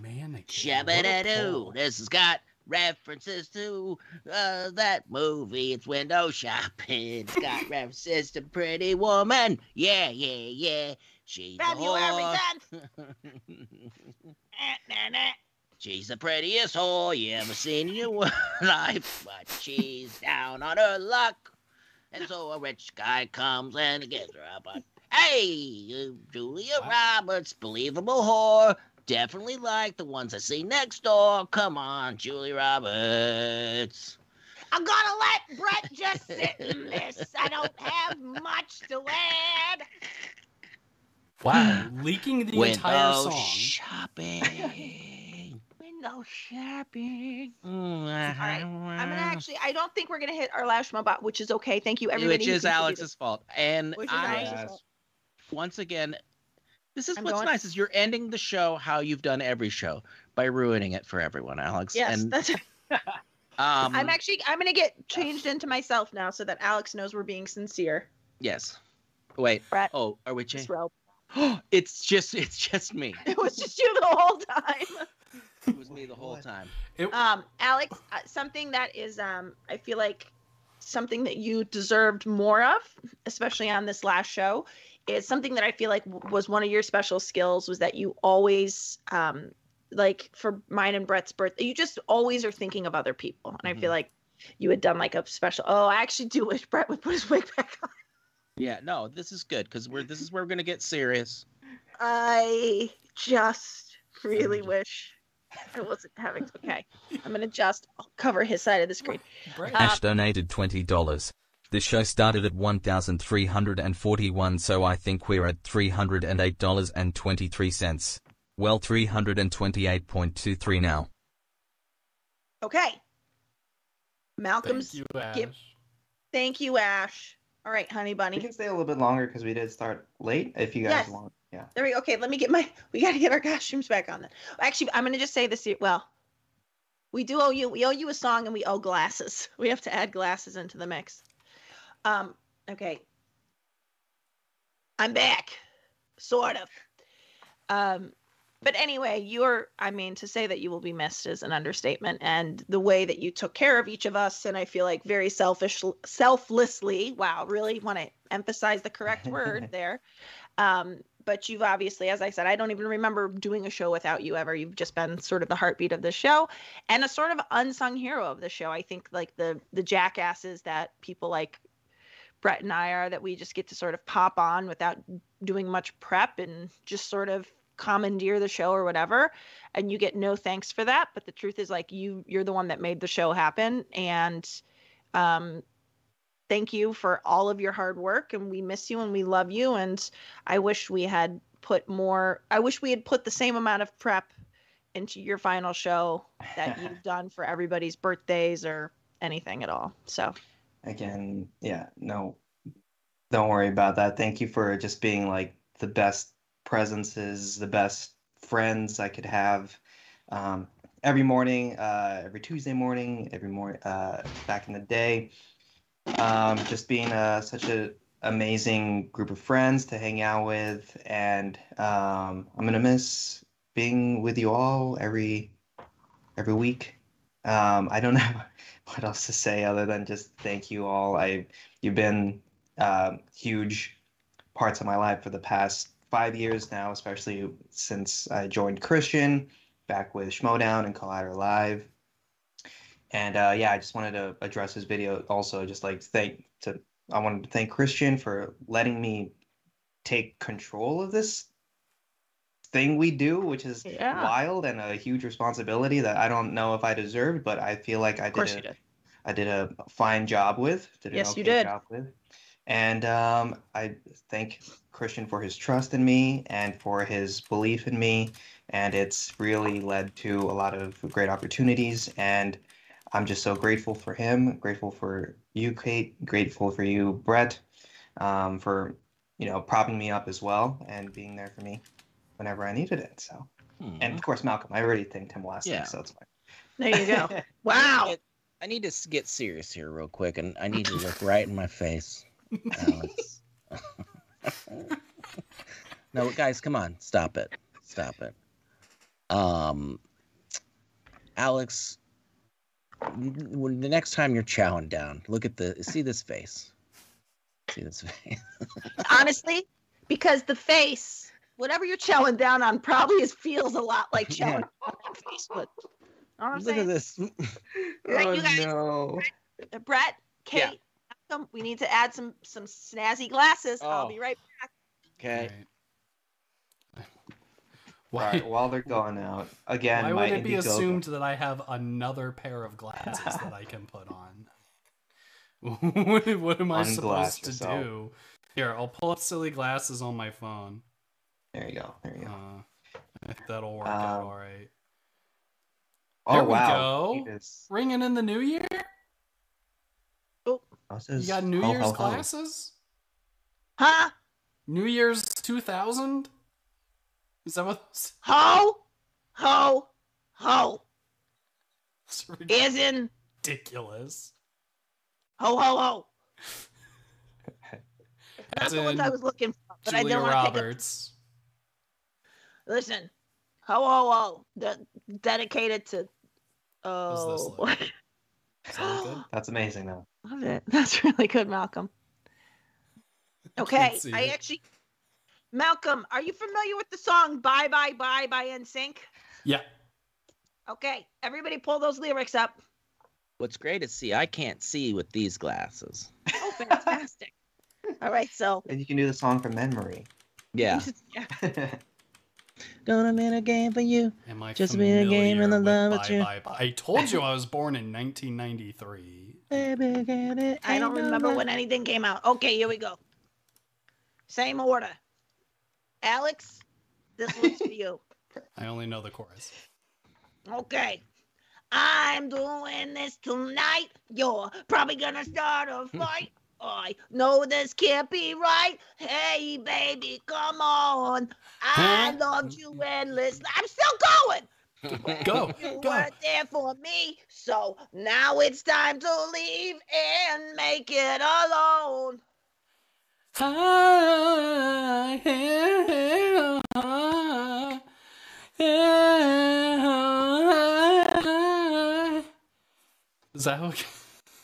Mannequin. Shabba-da-doo. This has got references to uh, that movie. It's window shopping. It's got references to Pretty Woman. Yeah, yeah, yeah. She's a February whore. 10th. Nah, nah. she's the prettiest whore you ever seen in your life, but she's down on her luck. And so a rich guy comes and gives her a butt. Hey, you Julia What? Roberts, believable whore. Definitely like the ones I see next door. Come on, Julie Roberts. I'm gonna let Brett just sit in this. I don't have much to add. Wow, leaking the entire Window song. shopping. Window shopping. Uh-huh. All right, I'm gonna actually. I don't think we're gonna hit our last Schmobot, which is okay. Thank you, everybody. which who is contributed. Alex's fault. And Which is I, Alex's Yes. fault. once again, this is I'm what's going- nice is you're ending the show how you've done every show by ruining it for everyone, Alex. Yes, and that's. um, I'm actually. I'm gonna get changed into myself now, so that Alex knows we're being sincere. yes. Wait. Brett, Oh, are we Just changing? it's just it's just me. It was just you the whole time. It was me the whole What? time. It, Um, Alex, uh, something that is, um, I feel like something that you deserved more of, especially on this last show, is something that I feel like was one of your special skills was that you always, um, like for mine and Brett's birthday, you just always are thinking of other people. And I feel like you had done like a special. Oh, I actually do wish Brett would put his wig back on. Yeah, no, this is good because we're this is where we're gonna get serious. I just really wish I wasn't having. Okay, I'm gonna just cover his side of the screen. Brett, Uh, Ash donated $20. The show started at 1,341 so I think we're at $308.23. Well 328.23 now. Okay. Malcolm's. thank you, Ash. give- Thank you, Ash. All right, honey bunny. We can stay a little bit longer because we did start late. If you guys Yes. want, yeah. There we go. Okay, let me get my. We got to get our costumes back on then. Actually, I'm gonna just say this. Well, we do owe you. We owe you a song, and we owe glasses. We have to add glasses into the mix. Um. Okay. I'm back, sort of. Um. But anyway, you're. I mean, to say that you will be missed is an understatement, and the way that you took care of each of us, and I feel like very selfish, selflessly. Wow, really want to emphasize the correct word there. Um, but you've obviously, as I said, I don't even remember doing a show without you ever. You've just been sort of the heartbeat of the show and a sort of unsung hero of the show. I think like the the jackasses that people like Brett and I are that we just get to sort of pop on without doing much prep and just sort of commandeer the show or whatever. And you get no thanks for that but the truth is like you you're the one that made the show happen. And um thank you for all of your hard work and we miss you and we love you. And I wish we had put more I wish we had put the same amount of prep into your final show that you've done for everybody's birthdays or anything at all. So Again, yeah, no, don't worry about that. Thank you for just being like the best presences, the best friends I could have. Um, every morning, uh, every Tuesday morning, every morning, uh, back in the day, um, just being uh, such an amazing group of friends to hang out with, and um, I'm gonna miss being with you all every every week. Um, I don't know what else to say other than just thank you all. I you've been um, huge parts of my life for the past five years now, especially since I joined Christian back with Schmodown and Collider Live. And uh, yeah, I just wanted to address this video also, just like thank to I wanted to thank Christian for letting me take control of this thing we do, which is Yeah. wild and a huge responsibility that I don't know if I deserved, but I feel like I of course did you a did. I did a fine job with. Did Yes, you did. job with. And um, I thank Christian for his trust in me and for his belief in me. And it's really led to a lot of great opportunities. And I'm just so grateful for him, grateful for you, Kate, grateful for you, Brett, um, for you know propping me up as well and being there for me whenever I needed it. So, and of course, Malcolm. I already thanked him last Yeah. week, so it's fine. There you go. wow. Get- I need to get serious here real quick, and I need to look right in my face, Alex. no, guys, come on, stop it, stop it. Um, Alex, when the next time you're chowing down, look at the see this face. See this face. Honestly, because the face, whatever you're chowing down on, probably is, feels a lot like Yeah. chowing on Facebook. face. But know what I'm Look saying? at this. Right, oh you guys- no! Brett, Kate, Yeah. We need to add some some snazzy glasses. I'll Oh. be right back. Okay. Right. Why, right, while they're going out again, why my would it be assumed that I have another pair of glasses that I can put on? what, what am I Unglass supposed to yourself. do? Here, I'll pull up silly glasses on my phone. There you go. There you go. Uh, I think that'll work out Um, all right. oh there we wow! go. Is- Ringing in the new year? oh, You got New ho, Year's ho, ho. glasses? Huh? New Year's 2000? Is that what? Ho, ho, ho. It's Is in ridiculous. ho, ho, ho. That's As the ones I was looking for, but I Julia don't want to pick up. Roberts. Listen, ho, ho, ho. De- dedicated to. How's this Oh, look? boy. That good? That's amazing, though. Love it. That's really good, Malcolm. Okay, see I actually. Malcolm, are you familiar with the song "Bye Bye Bye" by NSYNC? Yeah. Okay, everybody, pull those lyrics up. What's great is see, I can't see with these glasses. Oh, fantastic! All right, so And you can do the song from memory. Yeah. yeah. Gonna be a game for you. Am I Just be a game in the familiar love with with Bye you. Bye Bye? I told you I was born in 1993. Baby, get it. I don't remember when anything came out. Okay, here we go. Same order. Alex, this one's for you. I only know the chorus. Okay. I'm doing this tonight. You're probably gonna start a fight. I know this can't be right. Hey, baby, come on. I loved you endless. I'm still going. Go, You go. weren't there for me, so now it's time to leave and make it alone. Is that okay?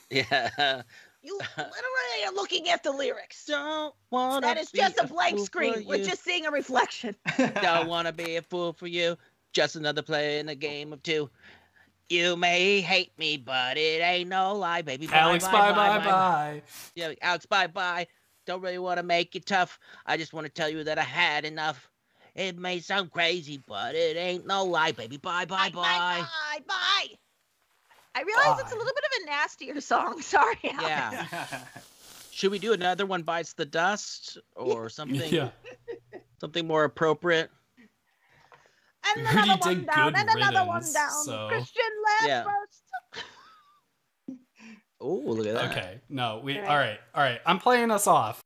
Yeah. You literally are looking at the lyrics. Don't wanna That is be just a blank fool screen. for We're just seeing a reflection. Don't wanna be a fool for you. Just another play in a game of two. You may hate me, but it ain't no lie, baby. Bye, Alex, bye, bye, bye. Yeah, Alex, bye, bye. Don't really want to make you tough. I just want to tell you that I had enough. It may sound crazy, but it ain't no lie, baby. Bye, Bye, bye, bye. Bye, bye, bye. I realize it's a little bit of a nastier song. Sorry, Alex. Yeah. Should we do another one bites the dust or something? Yeah. Something more appropriate. And We another one down, good and another one down. so- Christian left Yeah. first. Oh, look at that. Okay. No, we. Right. All right. All right. I'm playing us off.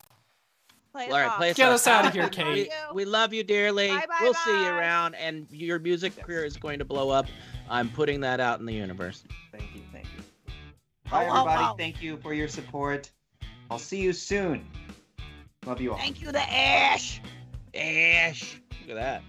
Play All right, play us Get off. us out of here, Kate. you. We love you dearly. Bye, bye, we'll see you around, and your music career is going to blow up. I'm putting that out in the universe. Thank you, thank you. Oh, Bye, oh, everybody. oh. Thank you for your support. I'll see you soon. Love you all. Thank you, the Ash. Ash. Look at that.